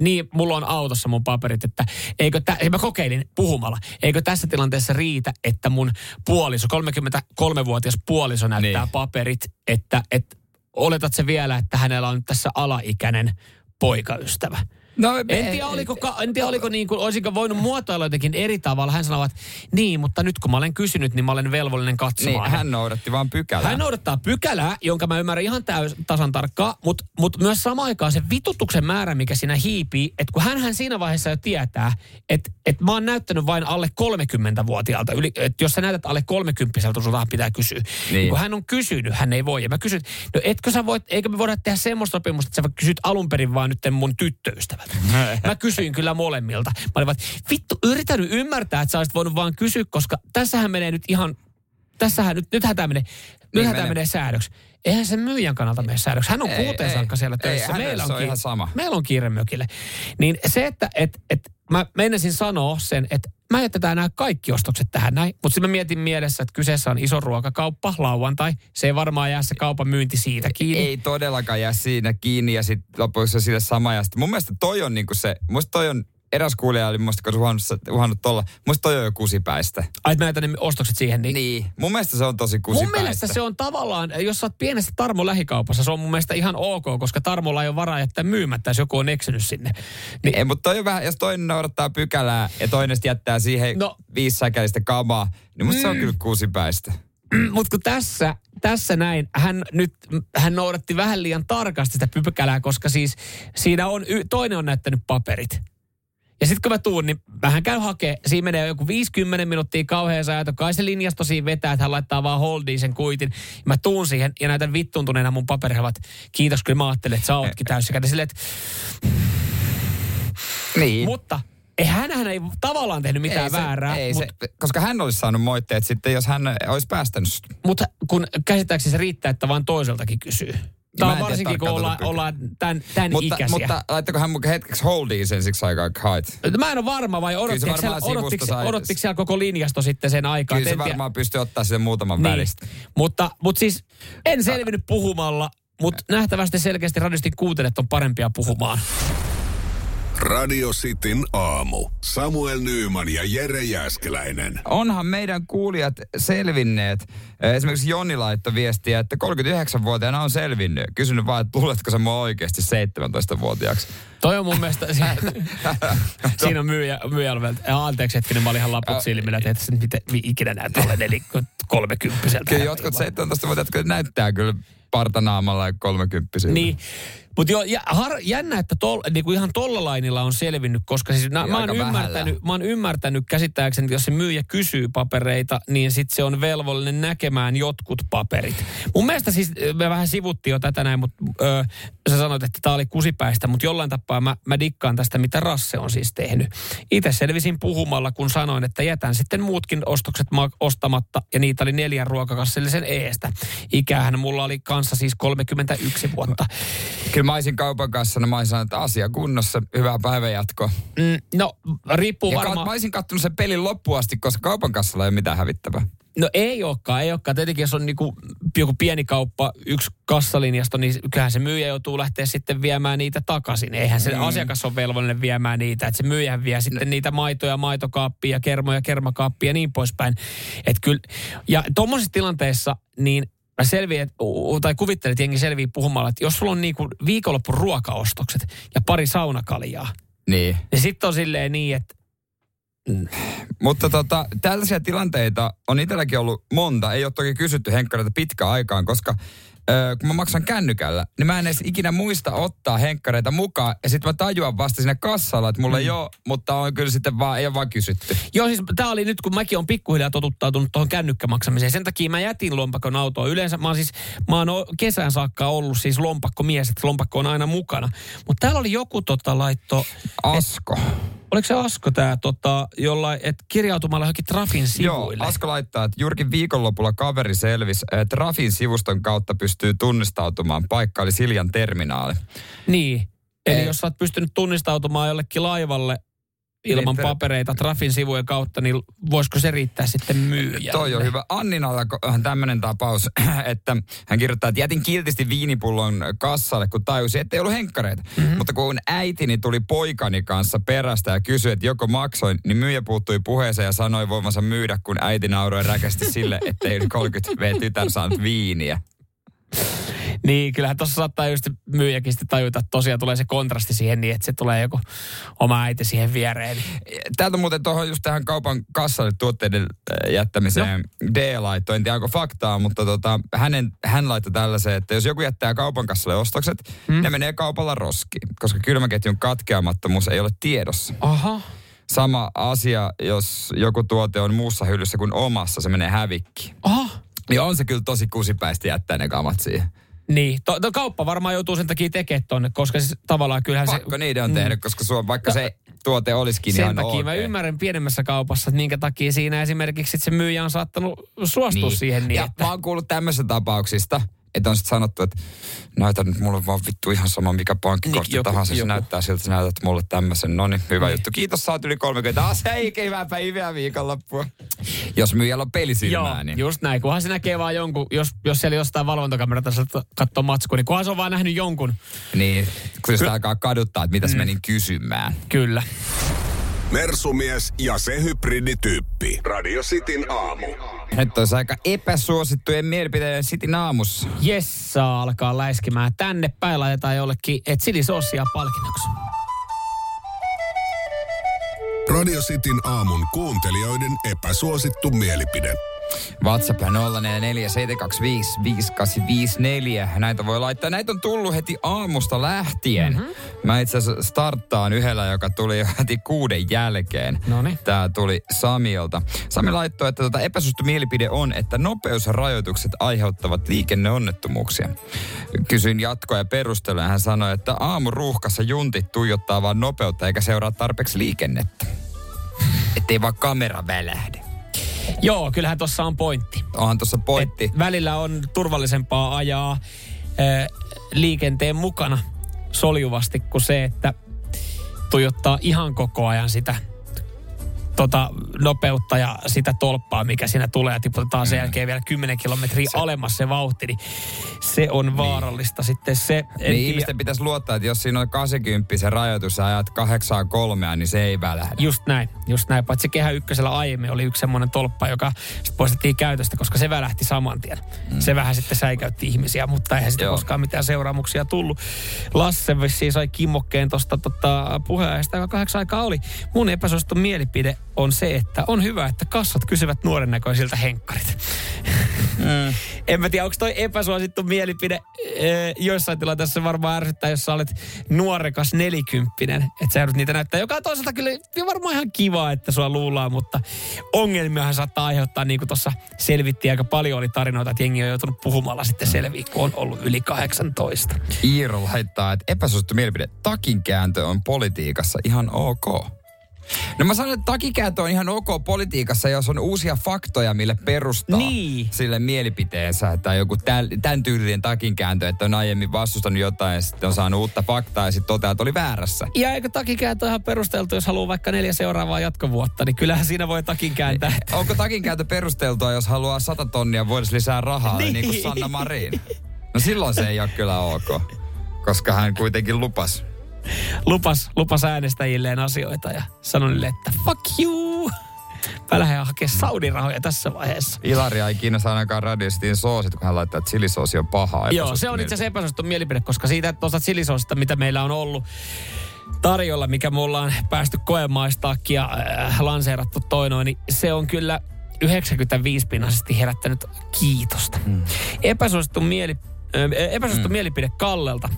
niin, mulla on autossa mun paperit, että eikö tä, mä kokeilin puhumalla, eikö tässä tilanteessa riitä, että mun puoliso, 33-vuotias puoliso näyttää Niin. paperit, että, että oletat se vielä, että hänellä on tässä alaikäinen poikaystävä. No, En tiedä, oliko, ka- en tiedä, oliko niin kuin, olisinko voinut muotoilla jotenkin eri tavalla. Hän sanoi, että niin, mutta nyt kun mä olen kysynyt, niin mä olen velvollinen katsomaan. Niin, hän noudatti vaan pykälää. Hän noudattaa pykälää, jonka mä ymmärrän ihan täys, tasan tarkkaan, mutta mut myös samaan aikaan se vitutuksen määrä, mikä siinä hiipii, että kun hän siinä vaiheessa jo tietää, että et mä oon näyttänyt vain alle 30-vuotiaalta, yli, että jos sä näytät alle 30 sultahan pitää kysyä. Niin. Kun hän on kysynyt, hän ei voi. Ja mä kysyn, no etkö sä voit, eikö me voida tehdä semmoista sopimusta, että sä kysyt alun perin vaan nyt mun tyttöystävältä. mä kysyin kyllä molemmilta. Mä olin vaan, vittu, yritän ymmärtää, että sä olisit voinut vaan kysyä, koska tässähän menee nyt ihan tässähän nyt, nythän tämä menee, nythän tämä menee. säädöksi. Eihän sen myyjän kannalta mene säädöksi. Hän on Ei, kuuteen ei. saakka siellä Ei, töissä. hänellä meillä, se on kiire- ihan sama. meillä on kiire mökille. Niin se, että et, et, mä meinasin sanoa sen, että mä jätetään nämä kaikki ostokset tähän näin. Mutta sitten mä mietin mielessä, että kyseessä on iso ruokakauppa, lauantai. Se ei varmaan jää se kaupan myynti siitä kiinni. Ei todellakaan jää siinä kiinni ja sitten lopuksi sille sama. Ja sit mun mielestä toi on niinku se, musta toi on, eräs kuulija oli musta, kun uhannut, uhannut tolla, musta toi on jo kusipäistä. Ai, mä jätän ne ostokset siihen. Niin, Niin, mun mielestä se on tosi kusipäistä. Mun mielestä se on tavallaan, jos sä oot pienessä Tarmo lähikaupassa, se on mun mielestä ihan ok, koska Tarmolla ei ole varaa jättää myymättä, jos joku on eksynyt sinne. Niin, Ei, mutta toi on vähän, jos toinen noudattaa pykälää ja toinen jättää siihen No. viisi säkälistä kamaa, niin musta mm. se on kyllä kusipäistä. Mutta kun tässä, tässä näin, hän nyt, hän noudatti vähän liian tarkasti sitä pykälää, koska siis siinä on, y- toinen on näyttänyt paperit. Ja sitten kun mä tuun, niin vähän käy hakee. Siinä menee joku 50 minuuttia kauhean ajato. Kai se linjasto siinä vetää, että hän laittaa vaan holdiin sen kuitin. Ja mä tuun siihen ja näytän vittuuntuneena mun paperihavat. Kiitos, kyllä mä ajattelin, että sä ootkin täysikäinen. Silleen, että, Niin. mutta hänhän ei tavallaan tehnyt mitään ei se, väärää. Ei mut, se, koska hän olisi saanut moitteet sitten, jos hän olisi päästänyt. Mutta kun käsittääkseni se riittää, että vaan toiseltakin kysyy. Tämä Mä on varsinkin, kun tarkkaan ollaan, tämän, tämän Mutta, ikäisiä. mutta laittako hän mukaan hetkeksi holdiin sen siksi aikaa hait? Mä en ole varma, vai odottiko, siellä, odottiko, sai- odottiko siellä koko linjasto sitten sen aikaa? Kyllä se varmaan pystyy ottaa sen muutaman niin. välistä. Mutta, mutta siis en selvinnyt puhumalla, mutta nähtävästi selkeästi radisti kuuntelet on parempia puhumaan. Radio Cityn aamu. Samuel Nyyman ja Jere Jäskeläinen. Onhan meidän kuulijat selvinneet. Esimerkiksi Joni laittoi viestiä, että 39-vuotiaana on selvinnyt. Kysynyt vaan, että tuletko sä mua oikeasti 17-vuotiaaksi. Toi on mun mielestä, siinä, siinä on myyjä, myyjä ja anteeksi hetkinen, mä olin ihan laput silmillä, että et miten ikinä näet olen eli 30 Kyllä jotkut 17-vuotiaat kyllä näyttää kyllä partanaamalla ja 30 Niin, mutta joo, ja har, jännä, että tol, niinku ihan tolla lainilla on selvinnyt, koska siis nä, mä, oon ymmärtänyt, mä oon ymmärtänyt käsittääkseni, että jos se myyjä kysyy papereita, niin sitten se on velvollinen näkemään jotkut paperit. Mun mielestä siis, me vähän sivuttiin jo tätä näin, mutta sä sanoit, että tämä oli kusipäistä, mutta jollain tapaa mä, mä dikkaan tästä, mitä Rasse on siis tehnyt. Itse selvisin puhumalla, kun sanoin, että jätän sitten muutkin ostokset ma- ostamatta, ja niitä oli neljän ruokakassillisen eestä. Ikähän mulla oli kanssa siis 31 vuotta. Kyllä mä olisin kaupan kassana, mä olisin sanonut, että asia kunnossa, hyvää päivänjatkoa. Mm, no, riippuu ja varmaan... Mä olisin kattonut sen pelin loppuun asti, koska kaupan kassalla ei ole mitään hävittävää. No ei olekaan, ei olekaan. Tietenkin jos on niinku joku pieni kauppa, yksi kassalinjasto, niin kyllähän se myyjä joutuu lähteä sitten viemään niitä takaisin. Eihän se mm. asiakas ole velvollinen viemään niitä. Että se myyjä vie sitten niitä maitoja, maitokaappia, kermoja, kermakaappia ja niin poispäin. Et kyllä, ja tuommoisessa tilanteessa, niin mä selviin, tai kuvittelet, että jengi selvii puhumalla, että jos sulla on niinku viikonloppu ruokaostokset ja pari saunakaljaa, niin. Ja sitten on silleen niin, että Mm. Mutta tota, tällaisia tilanteita on itselläkin ollut monta. Ei ole toki kysytty henkkareita pitkään aikaan, koska kun mä maksan kännykällä, niin mä en edes ikinä muista ottaa henkkareita mukaan. Ja sitten mä tajuan vasta sinne kassalla, että mulla mm. ei ole, mutta on kyllä sitten vaan, ei ole vaan kysytty. Joo, siis tää oli nyt, kun mäkin on pikkuhiljaa totuttautunut tuohon kännykkämaksamiseen. Sen takia mä jätin lompakon autoa. Yleensä mä oon siis, mä oon kesän saakka ollut siis lompakkomies, että lompakko on aina mukana. Mutta täällä oli joku tota laitto... Asko. Et, Oliko se Asko tämä, tota, jolla, että kirjautumalla johonkin Trafin sivuille? Joo, Asko laittaa, että juurikin viikonlopulla kaveri selvisi, että Trafin sivuston kautta pystyy tunnistautumaan. Paikka oli Siljan terminaali. Niin, eli e- jos sä oot pystynyt tunnistautumaan jollekin laivalle ilman niin, papereita Trafin sivujen kautta, niin voisiko se riittää sitten myyjälle? Toi on hyvä. Anninalla on tämmöinen tapaus, että hän kirjoittaa, että jätin kiltisti viinipullon kassalle, kun tajusin, että ei ollut henkkareita. Mm-hmm. Mutta kun äitini tuli poikani kanssa perästä ja kysyi, että joko maksoin, niin myyjä puuttui puheeseen ja sanoi voimansa myydä, kun äiti nauroi räkästi sille, että ei yli 30 V tytär saanut viiniä. Niin, kyllähän tuossa saattaa just myyjäkin sitten tajuta, että tosiaan tulee se kontrasti siihen niin, että se tulee joku oma äiti siihen viereen. Täältä muuten tuohon just tähän kaupan kassalle tuotteiden äh, jättämiseen no. D laittoi, en tiedä onko faktaa, mutta tota, hänen, hän laittoi tällaisen, että jos joku jättää kaupan kassalle ostokset, hmm. ne menee kaupalla roskiin, koska kylmäketjun katkeamattomuus ei ole tiedossa. Aha. Sama asia, jos joku tuote on muussa hyllyssä kuin omassa, se menee hävikki. Aha. Niin on se kyllä tosi kusipäistä jättää ne kamat siihen. Niin, to, to kauppa varmaan joutuu sen takia tekemään tonne, koska siis tavallaan kyllähän Pakko se... Pakko niiden on mm. tehdä, koska sua, vaikka no, se tuote olisikin Sen ihan takia okay. mä ymmärrän pienemmässä kaupassa, että minkä takia siinä esimerkiksi se myyjä on saattanut suostua niin. siihen niin, ja että... mä oon kuullut tämmöisistä tapauksista, että on sitten sanottu, että näytä nyt mulle vaan vittu ihan sama mikä pankkikortti niin, tahansa. Se näyttää siltä, että näytät mulle tämmöisen. No niin, hyvä niin. juttu. Kiitos, saat yli 30. As, hei, hyvää päivää viikonloppua. Jos myyjällä on pelisilmää, Joo, niin... just näin. Kunhan se näkee vaan jonkun, jos, jos siellä jostain valvontakamerata katsoo matskua, niin kunhan se on vaan nähnyt jonkun. Niin, kun sitä alkaa kaduttaa, että mitä mm. menin kysymään. Kyllä. Mersumies ja se hybridityyppi. Radio Cityn aamu. Nyt olisi aika epäsuosittujen mielipiteiden Cityn aamussa. Jessa alkaa läiskimään. Tänne päin laitetaan jollekin etsilisosia palkinnoksi. Radio Cityn aamun kuuntelijoiden epäsuosittu mielipide. WhatsApp 0447255854. Näitä voi laittaa. Näitä on tullut heti aamusta lähtien. Mm-hmm. Mä itse asiassa starttaan yhdellä, joka tuli jo heti kuuden jälkeen. Noniin. Tää tuli Samilta. Sami laittoi, että tota epäsuosittu mielipide on, että nopeusrajoitukset aiheuttavat liikenneonnettomuuksia. Kysyin jatkoa ja perustelua. Hän sanoi, että aamuruuhkassa juntit tuijottaa vaan nopeutta eikä seuraa tarpeeksi liikennettä. Ettei vaan kamera välähde. Joo, kyllähän tuossa on pointti. Onhan tuossa pointti. Et välillä on turvallisempaa ajaa ö, liikenteen mukana soljuvasti kuin se, että tuijottaa ihan koko ajan sitä tota, nopeutta ja sitä tolppaa, mikä siinä tulee ja tiputetaan sen jälkeen vielä 10 kilometriä se. alemmas se vauhti, niin se on vaarallista niin. sitten se. Niin ihmisten pitäisi luottaa, että jos siinä on 80 se rajoitus ja ajat 8 kolmea, niin se ei välähdä. Just näin, just näin. Paitsi Kehä Ykkösellä aiemmin oli yksi semmoinen tolppa, joka poistettiin käytöstä, koska se välähti saman tien. Mm. Se vähän sitten säikäytti ihmisiä, mutta eihän Joo. koskaan mitään seuraamuksia tullut. Lasse vissiin sai kimmokkeen tuosta tota, puheenjohtajasta, joka kahdeksan aikaa oli. Mun epäsuosittu mielipide on se, että on hyvä, että kassat kysyvät nuoren näköisiltä henkkarit. Mm. En mä tiedä, onko toi epäsuosittu mielipide. Ee, joissain tilanteissa varmaan ärsyttää, jos sä olet nuorekas nelikymppinen. Että sä joudut niitä näyttää, joka on toisaalta kyllä varmaan ihan kiva, että sua luullaan, mutta ongelmiahan saattaa aiheuttaa, niin kuin tuossa selvittiin aika paljon oli tarinoita, että jengi on joutunut puhumalla sitten selviä, kun on ollut yli 18. Iiro laittaa, että epäsuosittu mielipide. Takinkääntö on politiikassa ihan ok. No mä sanon, että takinkääntö on ihan ok politiikassa, jos on uusia faktoja, mille perustaa Niin. sille mielipiteensä. Tai joku täl, tämän tyylinen takinkääntö, että on aiemmin vastustanut jotain ja sitten on saanut uutta faktaa ja sitten toteaa, että oli väärässä. Ja eikö takin kääntö ihan perusteltu, jos haluaa vaikka neljä seuraavaa jatkovuotta, niin kyllähän siinä voi takin kääntää. Onko takinkääntö perusteltua, jos haluaa 100 tonnia vuodessa lisää rahaa, niin, niin kuin. Sanna Marin? No silloin se ei ole kyllä ok, koska hän kuitenkin lupas. Lupas, lupas äänestäjilleen asioita ja sanoi niille, että fuck you. Mä lähden hakemaan Saudi-rahoja tässä vaiheessa. Ilaria ei kiinnosta ainakaan radiostiin soosit, kun hän laittaa, että chilisoosi on paha. Joo, se on itse asiassa epäsuosittu mielipide, koska siitä tuosta chilisoosista, mitä meillä on ollut tarjolla, mikä me ollaan päästy koemaistaakin ja äh, lanseerattu toi noin, niin se on kyllä 95 pinnaisesti herättänyt kiitosta. Mm. Epäsuosittu, mieli, äh, epäsuosittu mm. mielipide Kallelta.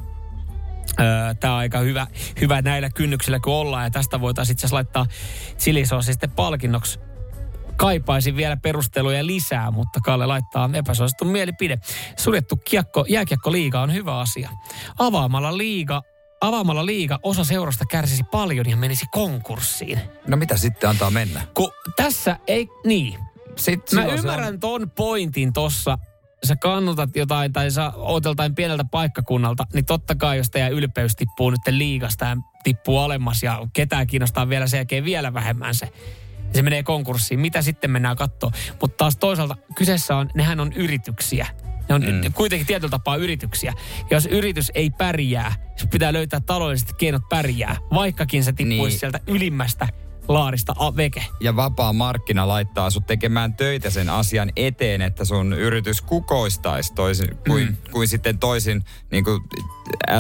Tämä on aika hyvä, hyvä näillä kynnyksillä kun ollaan ja tästä voitaisiin itse asiassa laittaa chilisoosi sitten palkinnoksi kaipaisin vielä perusteluja lisää, mutta Kalle laittaa epäsuosittu mielipide. Suljettu kiekko, jääkiekko-liiga on hyvä asia. Avaamalla liiga, avaamalla liiga osa seurasta kärsisi paljon ja menisi konkurssiin. No mitä sitten antaa mennä? Kun tässä ei, niin. Sitten Mä ymmärrän ton pointin tossa. Sä kannatat jotain tai sä oot joltain pieneltä paikkakunnalta, niin totta kai jos teidän ylpeys tippuu nyt liigasta ja tippuu alemmas ja ketään kiinnostaa vielä sen jälkeen vielä vähemmän se, se menee konkurssiin. Mitä sitten mennään katsoa? Mutta taas toisaalta kyseessä on, nehän on yrityksiä. Ne on mm. kuitenkin tietyllä tapaa yrityksiä. Jos yritys ei pärjää, pitää löytää taloudelliset keinot pärjää, vaikkakin se tippuisi niin. sieltä ylimmästä laarista veke. ja vapaa markkina laittaa sut tekemään töitä sen asian eteen, että sun yritys kukoistaisi toisin kuin, mm. kuin sitten toisin, niin kuin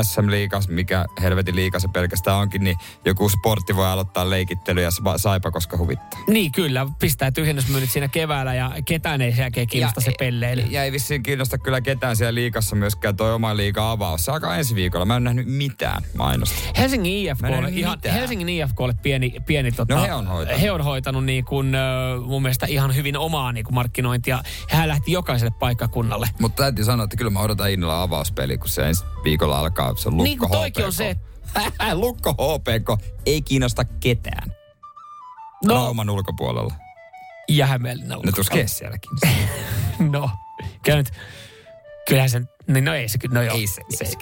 SM-liigas, mikä helvetin liiga se pelkästään onkin, niin joku sportti voi aloittaa leikittely ja sa- saipa, koska huvittaa. Niin kyllä, pistää tyhjennysmyynnit siinä keväällä ja ketään ei sen kiinnosta se pelleily. Ja ei vissiin kiinnosta kyllä ketään siellä liikassa myöskään toi oma liiga avaus. Se alkaa ensi viikolla. Mä en nähnyt mitään mainosta. Helsingin IFK Mä en oli nähnyt ihan, mitään. Helsingin IFKlle pieni, pieni tota, No he on hoitanut. he on hoitanut niin kuin, mun mielestä ihan hyvin omaa niin kuin markkinointia. Hän lähti jokaiselle paikkakunnalle. Mutta täytyy sanoa, että kyllä mä odotan innolla avauspeli, kun se ensi viikolla alkaa. Se lukko Niin kuin toikin on se, lukko HPK ei kiinnosta ketään. no, Rauman ulkopuolella. ja Hämeenlinna Ne tuskin sielläkin. No, kyllä nyt, kyllähän se, niin no ei se kyllä, no joo. ei se, se, se.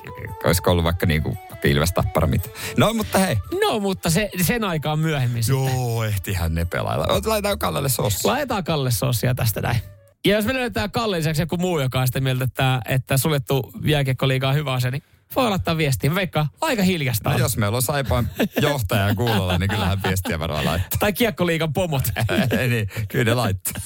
Olisiko ollut vaikka niinku vaikka Ilves Tappara mitä. No mutta hei. No, mutta se, sen aikaan myöhemmin sitten. Joo, ehtihän ne pelailla. Laitetaan Kallelle sossi. Laitetaan Kalle Sossia tästä näin. Ja jos me löydetään Kalle lisäksi joku muu, joka on sitä mieltä, että, että suljettu jääkiekkoliiga on hyvä asia, niin voi laittaa viestiä. Veikka, aika hiljasta. No jos meillä on Saipaan johtaja kuulolla, niin kyllähän viestiä varmaan laittaa. Tai kiekkoliigan pomot. niin, kyllä ne laittaa.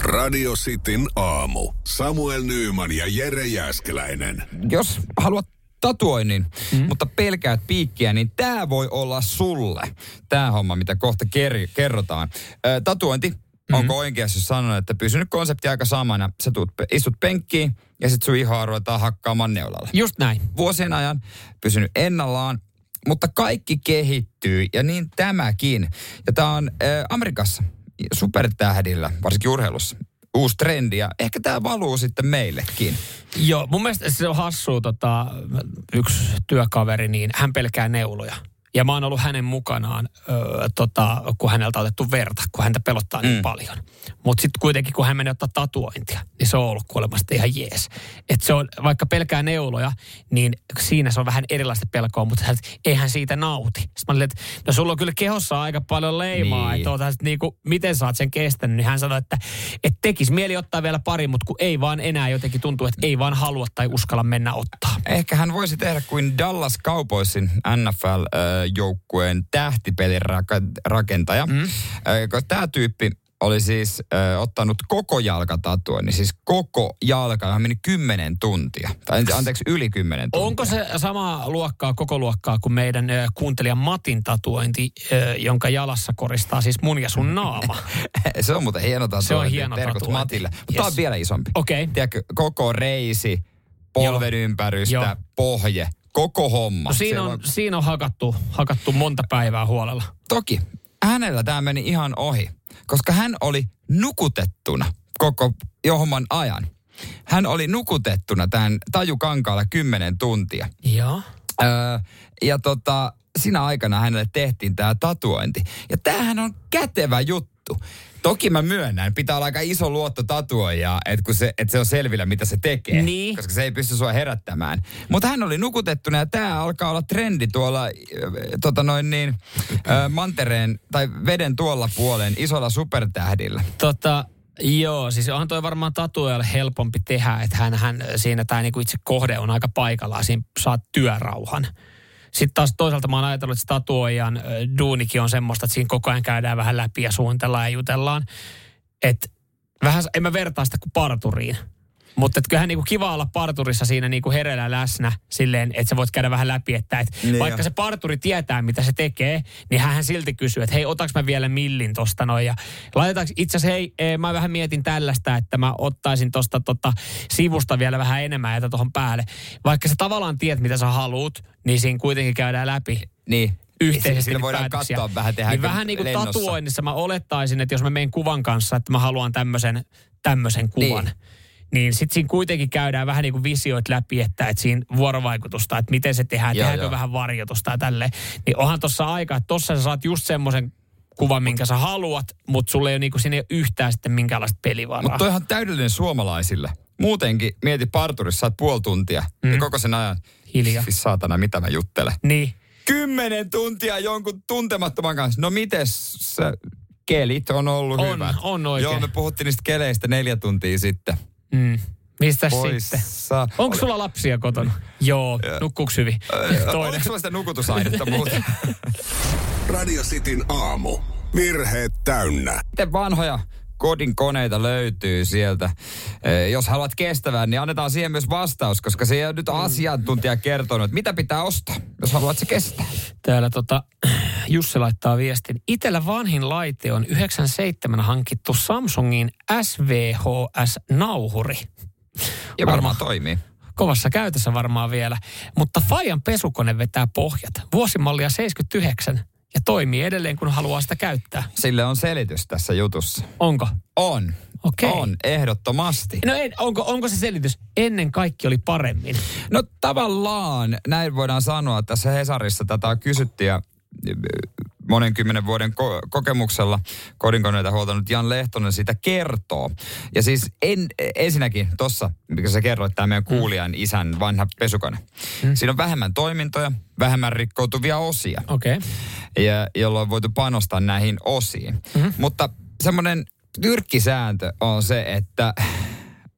Radio Cityn aamu. Samuel Nyyman ja Jere Jäskeläinen. jos haluat tatuoinnin, mm. mutta pelkäät piikkiä, niin tämä voi olla sulle. Tämä homma, mitä kohta ker- kerrotaan. Ö, tatuointi, mm. onko oikeassa, jos sanon, että pysynyt konsepti aika samana. Sä tuut, istut penkkiin ja sit sun ihoa ruvetaan hakkaamaan neulalla. Just näin. Vuosien ajan pysynyt ennallaan, mutta kaikki kehittyy ja niin tämäkin. Ja tämä on ö, Amerikassa supertähdillä, varsinkin urheilussa, uusi trendi ja ehkä tämä valuu sitten meillekin. Joo, mun mielestä se on hassua, tota, yksi työkaveri, niin hän pelkää neuloja. Ja mä oon ollut hänen mukanaan, öö, tota, kun häneltä on otettu verta, kun häntä pelottaa niin Mm. paljon. Mutta sitten kuitenkin, kun hän menee ottaa tatuointia, niin se on ollut kuolemasta ihan jees. Et se on, vaikka pelkää neuloja, niin siinä se on vähän erilaista pelkoa, mutta hän, eihän siitä nauti. Sitten mä olin, että no sulla on kyllä kehossa aika paljon leimaa, Niin. että oota, sit niinku, miten sä oot sen kestänyt, niin hän sanoi, että et tekisi mieli ottaa vielä pari, mutta kun ei vaan enää jotenkin tuntuu, että ei vaan halua tai uskalla mennä ottaa. Ehkä hän voisi tehdä kuin Dallas Cowboysin NFL-joukkueen tähtipelirakentaja. Mm. Tämä tyyppi oli siis ö, ottanut koko jalkatatuoinnin, niin siis koko jalka, hän meni kymmenen tuntia. Tai anteeksi, yli kymmenen tuntia. Onko se sama luokkaa, koko luokkaa kuin meidän ö, kuuntelijan Matin tatuointi, ö, jonka jalassa koristaa siis mun ja sun naama? se on muuten hieno tatuointi. Se on hieno Terkut tatuointi. Matille. Mutta Yes. tämä on vielä isompi. Okei. Okay. Tiedätkö, koko reisi, polven Joo. ympärystä, Joo. pohje, koko homma. No siinä Siellä on, siinä on hakattu, hakattu monta päivää huolella. Toki, hänellä tämä meni ihan ohi, koska hän oli nukutettuna koko johman ajan. Hän oli nukutettuna tämän tajukankaalla kymmenen tuntia. Joo. Öö, ja tota, siinä aikana hänelle tehtiin tämä tatuointi. Ja tämähän on kätevä juttu. Toki mä myönnän, pitää olla aika iso luotto tatuoijaa, että, kun se, että se on selvillä, mitä se tekee. Niin. Koska se ei pysty sua herättämään. Mutta hän oli nukutettuna ja tämä alkaa olla trendi tuolla äh, tota noin niin, äh, mantereen tai veden tuolla puolen isolla supertähdillä. Tota, joo, siis onhan toi varmaan tatuojalle helpompi tehdä, että hän, hän siinä tämä niinku itse kohde on aika paikallaan, siinä saat työrauhan. Sitten taas toisaalta mä oon ajatellut, että tatuoijan duunikin on semmoista, että siinä koko ajan käydään vähän läpi ja suunnitellaan ja jutellaan. Että vähän, en mä vertaa sitä kuin parturiin. Mutta kyllähän niinku kiva olla parturissa siinä niinku hereillä läsnä silleen, että sä voit käydä vähän läpi, että et Niin vaikka jo. se parturi tietää, mitä se tekee, niin hän silti kysyy, että hei, otaks mä vielä millin tosta noin. Ja laitetaanko, itse asiassa hei, eh, mä vähän mietin tällaista, että mä ottaisin tosta tota, sivusta vielä vähän enemmän ja tuohon päälle. Vaikka sä tavallaan tiedät, mitä sä haluut, niin siinä kuitenkin käydään läpi Niin. yhteisesti niitä voidaan päätöksiä. katsoa vähän, tehdään niin vähän niin kuin lennossa. tatuoinnissa mä olettaisin, että jos mä menen kuvan kanssa, että mä haluan tämmöisen, tämmöisen kuvan. Niin. Niin. Sitten siinä kuitenkin käydään vähän niin kuin visioit läpi, että, että siinä vuorovaikutusta, että miten se tehdään, Joo, tehdäänkö joo. vähän varjotusta ja tälleen. Niin onhan tuossa aika, että tossa sä saat just semmoisen kuvan, minkä sä haluat, mutta sulle ei ole, niin kuin, siinä ei ole yhtään sitten minkäänlaista pelivaraa. Mutta toihan täydellinen suomalaisille. Muutenkin, mieti parturissa, saat puoli tuntia mm. ja koko sen ajan. Hiljaa. Siis saatana, mitä mä juttelen. Niin. Kymmenen tuntia jonkun tuntemattoman kanssa. No mites sä, kelit on ollut On, hyvät? on oikein. Joo, me puhuttiin niistä keleistä neljä tuntia sitten. Mm. Mistä sitten? Onko sulla lapsia kotona? Joo, nukkuuks hyvin? Toinen. Onko sulla sitä nukutusainetta muuta? Radio Cityn aamu. Virheet täynnä. Miten vanhoja kodin koneita löytyy sieltä? Eh, Jos haluat kestävän, niin annetaan siihen myös vastaus, koska se on nyt asiantuntija kertonut, että mitä pitää ostaa, jos haluat se kestää. Täällä tota, Jussi laittaa viestin. Itellä vanhin laite on 97 hankittu Samsungin SVHS-nauhuri. Ja varmaan toimii. Kovassa käytössä varmaan vielä. Mutta Fajan pesukone vetää pohjat. Vuosimallia 79 ja toimii edelleen, kun haluaa sitä käyttää. Sille on selitys tässä jutussa. Onko? On. Okei. On, ehdottomasti. No en, onko, onko se selitys? Ennen kaikki oli paremmin. No tavallaan näin voidaan sanoa. Tässä Hesarissa tätä kysytty ja monen kymmenen vuoden ko- kokemuksella kodinkoneita huoltanut Jan Lehtonen sitä kertoo. Ja siis en, ensinnäkin tuossa, mikä sä kerroit, tämä meidän kuulijan isän vanha pesukone. Siinä on vähemmän toimintoja, vähemmän rikkoutuvia osia, Okei. Okay. ja, jolloin on voitu panostaa näihin osiin. Mm-hmm. Mutta semmoinen tyrkkisääntö on se, että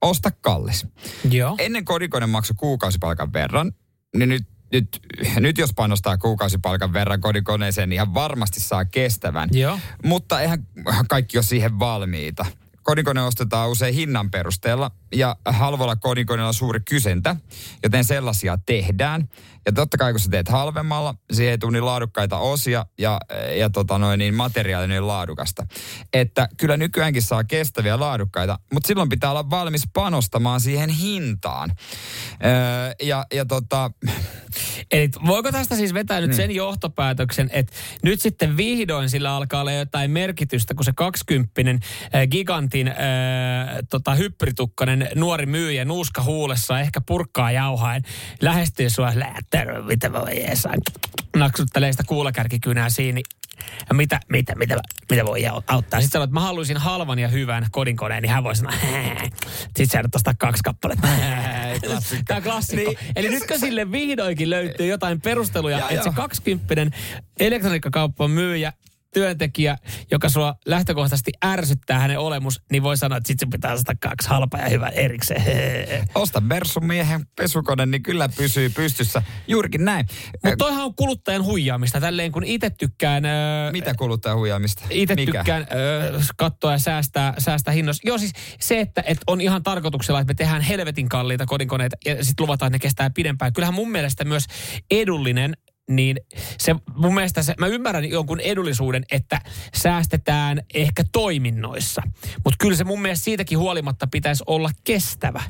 osta kallis Joo. ennen kodikone maksoi kuukausipalkan verran, niin nyt, nyt, nyt jos panostaa kuukausipalkan verran kodikoneeseen, niin ihan varmasti saa kestävän. Joo. Mutta eihän kaikki ole siihen valmiita. Kodikone ostetaan usein hinnan perusteella ja halvalla kodikoneella on suuri kysyntä, joten sellaisia tehdään. Ja totta kai kun sä teet halvemmalla, siihen ei tule niin laadukkaita osia ja, ja tota noin, niin materiaali niin laadukasta. Että kyllä nykyäänkin saa kestäviä laadukkaita, mutta silloin pitää olla valmis panostamaan siihen hintaan. Öö, ja, ja tota, Eli voiko tästä siis vetää nyt sen johtopäätöksen, että nyt sitten vihdoin sillä alkaa olla jotain merkitystä, kun se 20 gigantin äh, tota, hyppyritukkainen kaksikymppinen nuori myyjä nuuska huulessa, ehkä purkkaa jauhaen, lähestyy sua, terve, mitä mä voin jeesaa. Naksuttelee sitä kuulakärkikynää siinä. Ja mitä, mitä, mitä, mitä voi au- auttaa? Sitten sanoo, että mä haluaisin halvan ja hyvän kodinkoneen, niin hän voi sanoa, sitten sä ostaa kaksi kappaletta. Tämä on klassikko. Niin. Eli nytkö sille vihdoinkin löytyy jotain perusteluja, Ja että se joo. 20 elektroniikkakauppan myyjä työntekijä, joka sua lähtökohtaisesti ärsyttää hänen olemus, niin voi sanoa, että sit sun pitää ostaa kaksi halpaa ja hyvää erikseen. Osta Mersun miehen pesukone, niin kyllä pysyy pystyssä. Juurikin näin. Mutta toihan on kuluttajan huijaamista. Tälleen kun itse tykkään... Öö, Mitä kuluttaa huijaamista? Itse tykkään öö, katsoa ja säästää, säästää hinnoissa. Joo siis se, että, että on ihan tarkoituksella, että me tehdään helvetin kalliita kodinkoneita ja sitten luvataan, että ne kestää pidempään. Kyllähän mun mielestä myös edullinen niin se mun mielestä se, mä ymmärrän jonkun edullisuuden, että säästetään ehkä toiminnoissa. Mutta kyllä se mun mielestä siitäkin huolimatta pitäisi olla kestävä.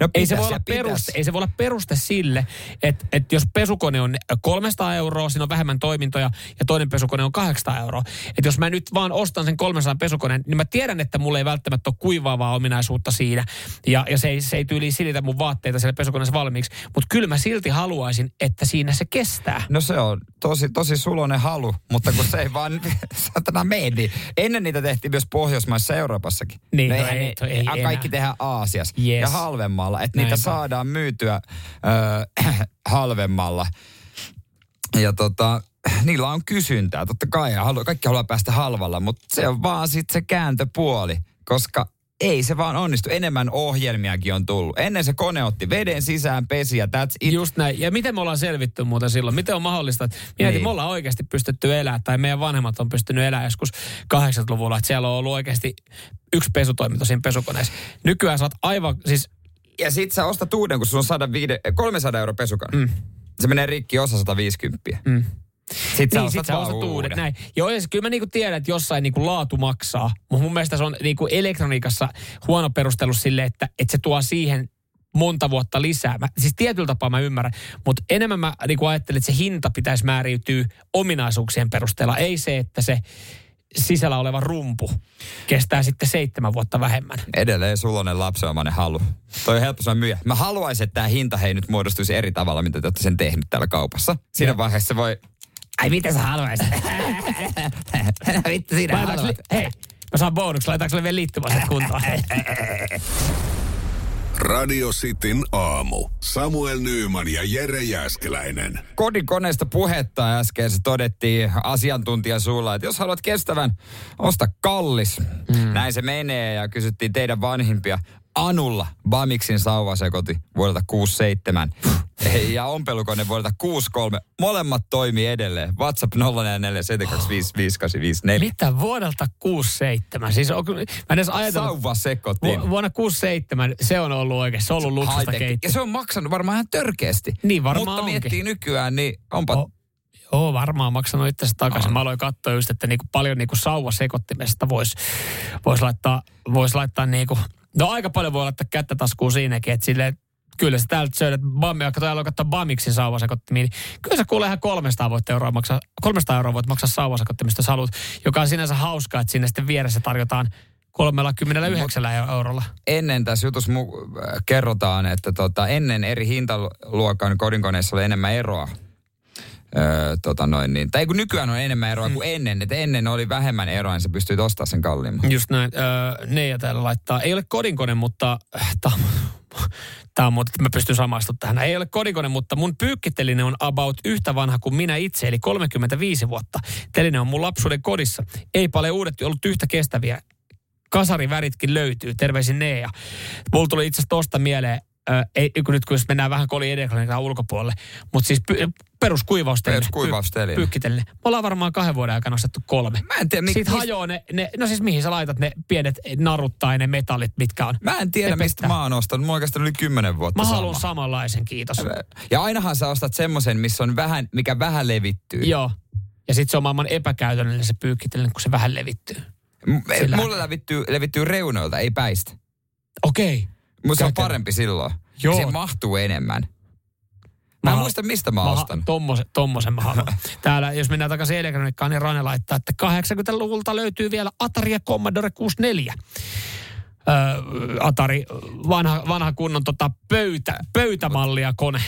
No ei, se voi olla peruste, ei se voi olla peruste sille, että, että jos pesukone on 300 euroa, siinä on vähemmän toimintoja ja toinen pesukone on 800 euroa. Että jos mä nyt vaan ostan sen 300 pesukoneen, niin mä tiedän, että mulla ei välttämättä ole kuivaavaa ominaisuutta siinä. Ja, ja se, ei, se ei tyyli silitä mun vaatteita siellä pesukoneessa valmiiksi. Mutta kyllä mä silti haluaisin, että siinä se kestää. No se on tosi, tosi sulonen halu, mutta kun se ei vaan satana mene. niin Ennen niitä tehtiin myös Pohjoismaissa ja Euroopassakin. Niin, no no ei- ne- to- ei kaikki tehdään Aasiassa Yes. ja halvemmalla. Että niitä saadaan myytyä ö, halvemmalla. Ja tota, niillä on kysyntää. Totta kai kaikki haluaa päästä halvalla, mutta se on vaan sitten se kääntöpuoli, koska ei se vaan onnistu. Enemmän ohjelmiakin on tullut. Ennen se kone otti veden sisään, pesi ja that's it. Just näin. Ja miten me ollaan selvitty muuten silloin? Miten on mahdollista, että mietin, Niin. me ollaan oikeasti pystytty elämään, tai meidän vanhemmat on pystynyt elämään joskus 80-luvulla, että siellä on ollut oikeasti yksi pesutoiminto siinä pesukoneessa. Nykyään sä oot aivan, siis Ja sit sä ostat uuden, kun sulla on 105, 300 euro pesukan. Mm. Se menee rikki osa 150. Mm. Sitten sä niin, ostat, sit sä ostat uuden. uuden. Näin. Joo, ja siis kyllä mä niinku tiedän, että jossain niinku laatu maksaa. Mutta mun mielestä se on niinku elektroniikassa huono perustelu sille, että, että se tuo siihen monta vuotta lisää. Mä, siis tietyllä tapaa mä ymmärrän, mutta enemmän mä niinku ajattelin, että se hinta pitäisi määräytyä ominaisuuksien perusteella. Ei se, että se sisällä oleva rumpu kestää sitten seitsemän vuotta vähemmän. Edelleen sulonen lapsenomainen halu. Toi on helppo sanoa myyjä. Mä haluaisin, että tämä hinta hei nyt muodostuisi eri tavalla, mitä te olette sen tehnyt täällä kaupassa. Siinä vaiheessa se voi... Ai mitä sä haluaisit? Vittu Laitaanko li- Hei, mä saan bonuksi, laitaanko sulle vielä liittymässä kuntoon? Radio Cityn aamu. Samuel Nyyman ja Jere Jäskeläinen. kodinkoneesta puhetta äsken se todettiin asiantuntijan suulla, että jos haluat kestävän, osta kallis. Mm. Näin se menee ja kysyttiin teidän vanhimpia. Anulla Bamixin sauvasekoti vuodelta 67 ja ompelukone vuodelta 63. Molemmat toimii edelleen. WhatsApp 044 Mitä vuodelta 67? Siis on, mä en edes ajatellut, Sauvasekotin. Vu- vuonna 67 se on ollut oikein, se on ollut luksusta keittiö. Ja se on maksanut varmaan ihan törkeästi. Niin varmaan Mutta onkin. miettii nykyään, niin onpa... O- Joo, varmaan maksanut itse takaisin. Mä aloin katsoa just, että niinku paljon niinku sauvasekottimesta voisi vois laittaa, vois laittaa niinku, no aika paljon voi laittaa kättä taskuun siinäkin, että silleen, kyllä sä täältä syödät Bami, vaikka täällä katsoa Bamixin sauvasekottimiin, niin kyllä sä kuulee ihan 300, voit euroa maksaa, 300 euroa voit maksaa sauvasekottimista, jos haluat, joka on sinänsä hauskaa, että sinne sitten vieressä tarjotaan 39 eurolla. ennen tässä jutussa mu- äh, kerrotaan, että tota, ennen eri hintaluokan kodinkoneissa oli enemmän eroa. Öö, tota noin, niin. Tai kun nykyään on enemmän eroa mm. kuin ennen. Että ennen oli vähemmän eroa, niin sä pystyt ostamaan sen kalliimman. Just näin. Öö, ne ja täällä laittaa. Ei ole kodinkone, mutta... Äh, Tämä on muuten, että mä pystyn samastumaan tähän. Ei ole kodikone, mutta mun pyykkäteline on about yhtä vanha kuin minä itse, eli 35 vuotta. Teline on mun lapsuuden kodissa. Ei paljon uudet ollut yhtä kestäviä. Kasariväritkin löytyy. Terveisin Nea. Mulla tuli itse asiassa tosta mieleen, ö, ei, kun nyt kun mennään vähän koli edelleen ulkopuolelle, mutta siis py, peruskuivausteline. Peruskuivausteline. Py, pyykkäteline. Me ollaan varmaan kahden vuoden aikana ostettu kolme. Mä en tiedä, mik- Sitten mist- hajoaa ne, ne, no siis mihin sä laitat ne pienet narut tai ne metallit, mitkä on. Mä en tiedä, Ne mistä pettää. mä oon ostanut. Mä oikeastaan yli kymmenen vuotta Mä sama. haluan samanlaisen, kiitos. Ja ainahan sä ostat semmoisen, missä on vähän, mikä vähän levittyy. Joo. Ja sitten se on maailman epäkäytännöllinen se pyykkitellinen, kun se vähän levittyy. M- Sillä- Mulla levittyy, levittyy reunoilta, ei päistä. Okei. Mutta se on parempi silloin. Joo. Siihen mahtuu enemmän. Mä en ha- muista, mistä mä, ha- ostan. Tommosen, tommosen mä haluan. Täällä, jos mennään takaisin elektroniikkaan, niin Rane laittaa, että 80-luvulta löytyy vielä Atari ja Commodore 64. Atari, vanha, vanha kunnon tota pöytä, pöytämallia kone.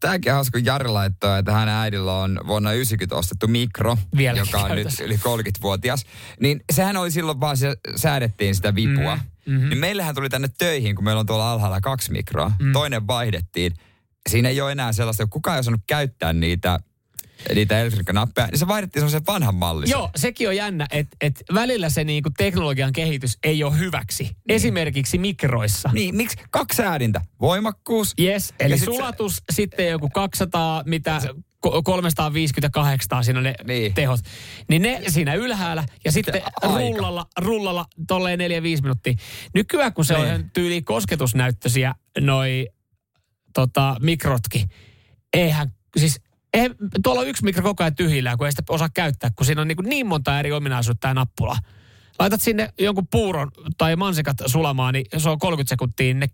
Tämäkin on hauska, kun Jari laittoi, että hänen äidillä on vuonna 90 ostettu mikro, Vieläkin joka on käytössä. nyt yli 30-vuotias. Niin sehän oli silloin vaan, se säädettiin sitä vipua. Mm-hmm. Niin meillähän tuli tänne töihin, kun meillä on tuolla alhaalla kaksi mikroa. Mm. Toinen vaihdettiin. Siinä ei ole enää sellaista, kukaan ei osannut käyttää niitä, niitä elektroniikkanappeja, niin se vaihdettiin semmoisen vanhan mallisen. Joo, sekin on jännä, että et välillä se niinku teknologian kehitys ei ole hyväksi. Niin. Esimerkiksi mikroissa. Niin, miksi? Kaksi äädintä. Voimakkuus. Yes, eli sit sulatus, se... sitten joku 200, mitä, ko- 358 siinä on ne Niin. tehot. Niin ne siinä ylhäällä ja sitten aika. rullalla, rullalla tolleen 4-5 minuuttia. Nykyään kun se Niin. on tyyli kosketusnäyttöisiä noi tota, mikrotkin, eihän, siis eihän, tuolla on yksi mikro koko ajan tyhjillään, kun ei sitä osaa käyttää, kun siinä on niin, niin monta eri ominaisuutta tämä nappula. Laitat sinne jonkun puuron tai mansikat sulamaan, niin se on 30 sekuntia, niin ne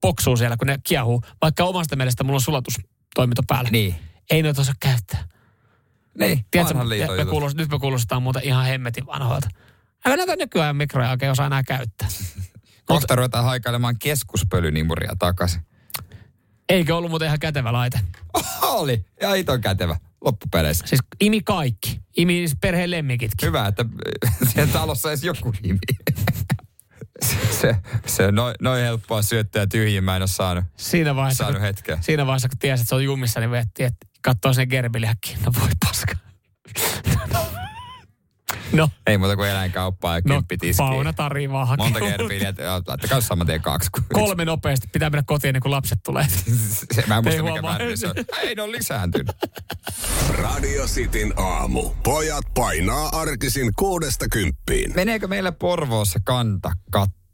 poksuu siellä, kun ne kiehuu. Vaikka omasta mielestä mulla on sulatustoiminto päällä. Niin. Ei noita osaa käyttää. Niin, Tiedätkö, me, kuulostaa, nyt me kuulostaa muuten ihan hemmetin vanhoilta. Eikä näitä nykyään mikroja oikein osaa enää käyttää. Kohta ruvetaan haikailemaan keskuspölynimuria takaisin. Eikö ollut muuten ihan kätevä laite? Oli. Ja iton kätevä loppupeleissä. Siis imi kaikki. Imi siis perheen lemmikitkin. Hyvä, että siellä talossa edes joku nimi. se, se on noin noi helppoa syöttää tyhjiin. Mä en ole saanut, Siinä vaiheessa, saanut hetkeä. siinä vaiheessa, kun tiesi, että se on jumissa, niin vettiin, että katsoo sinne gerbilihäkkiin. No voi paska. No, Ei muuta kuin eläinkauppaa ja no kymppitiskiä. Pauna tarvii vaan hakea. Monta gerbiliä, että laittakaa saman tien kaksi. kun- Kolme nopeasti. Pitää mennä kotiin ennen kuin lapset tulee. Se, mä en Ei muista mikä väri se on. Ei ne on lisääntynyt. Radio Cityn aamu. Pojat painaa arkisin kuudesta kymppiin. Meneekö meillä Porvoossa kanta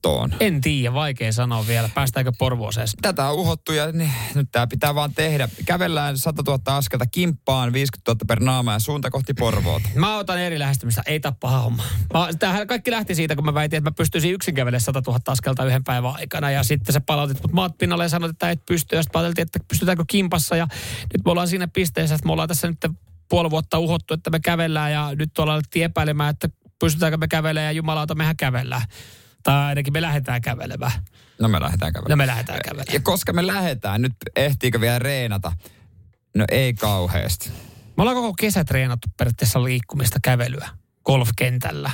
kattoon? En tiedä, vaikea sanoa vielä. Päästäänkö Porvooseen? Tätä on uhottu ja niin, nyt tämä pitää vaan tehdä. Kävellään 100 000 askelta kimppaan, 50 000 per naama ja suunta kohti Porvoota. Mä otan eri lähestymistä, ei tappaa homma. Mä, tämähän kaikki lähti siitä, kun mä väitin, että mä pystyisin yksin kävelemään 100 000 askelta yhden päivän aikana. Ja sitten sä palautit mut maat pinnalle ja sanoit, että et pysty. Ja sitten ajateltiin, että pystytäänkö kimpassa. Ja nyt me ollaan siinä pisteessä, että me ollaan tässä nyt puoli vuotta uhottu, että me kävellään. Ja nyt ollaan alettiin epäilemään, että pystytäänkö me kävelemään. Ja jumalauta, mehän kävellään. Tai ainakin me lähdetään kävelemään. No me lähdetään kävelemään. No me lähdetään kävelemään. Ja koska me lähdetään, nyt ehtiikö vielä reenata? No ei kauheasti. Me ollaan koko kesä treenattu periaatteessa liikkumista kävelyä golfkentällä.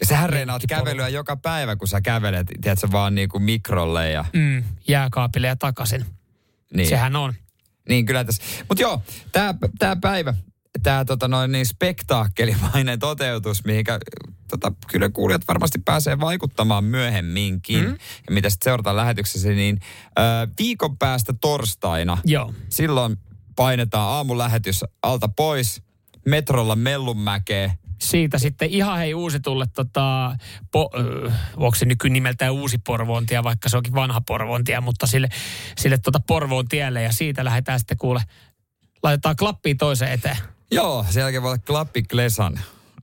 Ja sähän reenaat kävelyä joka päivä, kun sä kävelet, tiedätkö, vaan niin kuin mikrolle ja Mm, jääkaapille ja takaisin. niin. Sehän on. Niin kyllä tässä. Mutta joo, tämä tää päivä, tämä tota noin niin spektaakkelimainen toteutus, mihinkä tota, kyllä kuulijat varmasti pääsee vaikuttamaan myöhemminkin. Mm. Ja mitä sitten seurataan lähetyksessä, niin ö, viikon päästä torstaina, Joo. silloin painetaan aamulähetys alta pois, metrolla Mellunmäkeä. siitä sitten ihan hei uusitulle, tota, po, ö, onko se nykynimeltään uusi Porvoontia, vaikka se onkin vanha Porvoontia, mutta sille, sille tota Porvoon tielle ja siitä lähdetään sitten kuule, laitetaan klappia toiseen eteen. Joo, sen jälkeen voi olla klappi klesan.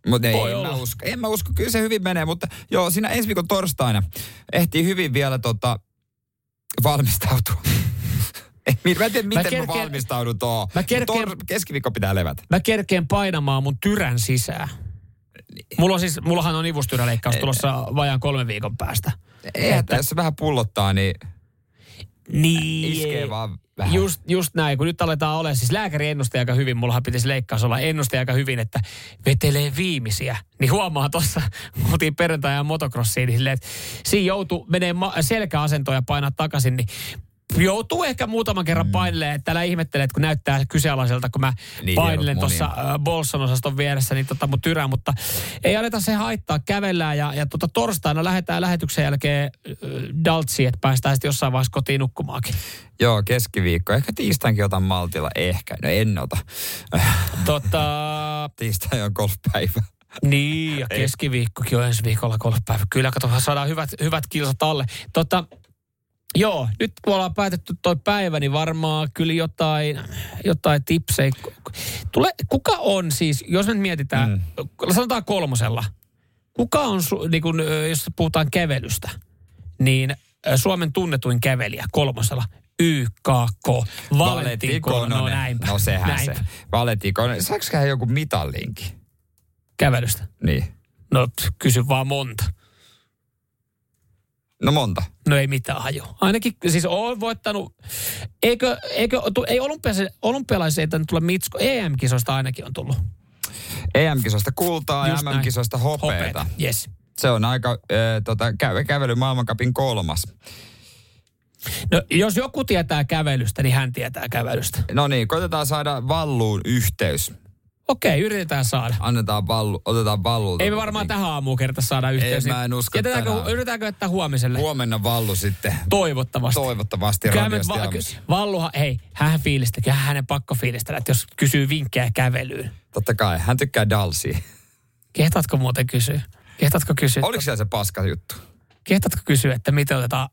Mutta ei, en mä usko. En mä usko, kyllä se hyvin menee, mutta joo, siinä ensi viikon torstaina ehtii hyvin vielä tota, valmistautua. Ei, mä en tiedä, miten mä, kerkeen- valmistaudun tuohon. mä kerkeen- keskiviikko pitää levätä. Mä kerkeen painamaan mun tyrän sisään. Mulla on siis, mullahan on ivustyräleikkaus tulossa vajaan kolmen viikon päästä. Eihän, Että- jos se vähän pullottaa, niin Niin. iskee vaan vähän. Just, just näin, kun nyt aletaan olemaan, siis lääkäri ennusti aika hyvin, mullahan pitäisi leikkaus olla, ennusti aika hyvin, että vetelee viimeisiä. Niin huomaa tuossa, oltiin perjantai ja motocrossiin, niin silleen, että siinä joutuu, menee selkäasentoon ja painaa takaisin, niin joutuu ehkä muutaman kerran mm. painelemaan, että älä ihmettele, että kun näyttää kyseenalaiselta, kun mä Niin, painelen tuossa äh, Bolson osaston vieressä, niin tota mun tyrää, mutta ei anneta se haittaa, kävellään ja, ja tota torstaina lähdetään lähetyksen jälkeen äh, Daltsiin, että päästään sitten jossain vaiheessa kotiin nukkumaankin. Joo, keskiviikko. Ehkä tiistainkin otan maltilla. Ehkä. No en ota. Tota, Tiistai on golfpäivä. niin, ja keskiviikkokin on ensi viikolla golfpäivä. Kyllä, kato, saadaan hyvät, hyvät kilsat alle. Tota, joo, nyt kun ollaan päätetty toi päivä, niin varmaan kyllä jotain, jotain tipsejä. Tule, kuka on siis, jos me nyt mietitään, mm. sanotaan kolmosella. Kuka on, niin kun, jos puhutaan kävelystä, niin Suomen tunnetuin kävelijä kolmosella? YKK. Valentin Kononen. No näinpä. No sehän näinpä. se. Valentin Kononen. Saanko joku mitallinkin? Kävelystä. Niin. No kysy vaan monta. No monta. No ei mitään haju. Ainakin, siis on voittanut, eikö, eikö ei olympialaisissa ei tulla mitsko, EM-kisoista ainakin on tullut. EM-kisoista kultaa Just ja näin. MM-kisoista hopeeta. Yes. Se on aika äh, tota, kä- kävely maailmankapin kolmas. No, jos joku tietää kävelystä, niin hän tietää kävelystä. No niin, koitetaan saada valluun yhteys. Okei, yritetään saada. Annetaan vallu, otetaan vallulta. Ei me varmaan tähän aamuun kerta saada yhteys. mä en usko Jätetäänkö, tänään. yritetäänkö jättää huomiselle? Huomenna vallu sitten. Toivottavasti. Toivottavasti radiosti va- aamussa. Valluha, hei, hän fiilistä, kyllä hänen pakko fiilistellä, että jos kysyy vinkkejä kävelyyn. Totta kai, hän tykkää dalsia. Kehtaatko muuten kysyä? Kehtaatko kysyä? Oliko siellä se paska juttu? Kehtaatko kysyä, että miten otetaan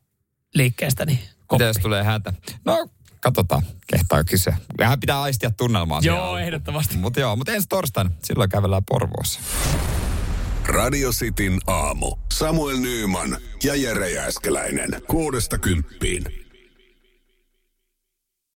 liikkeestä niin koppi? Mitä jos tulee hätä? No, katsotaan. Kehtaa kysyä. Vähän pitää aistia tunnelmaa. Joo, ehdottomasti. Mutta joo, mutta ensi torstaina, silloin kävellään Porvoossa. Radio Cityn aamu. Samuel Nyyman ja Jere Jääskeläinen. Kuudesta kymppiin.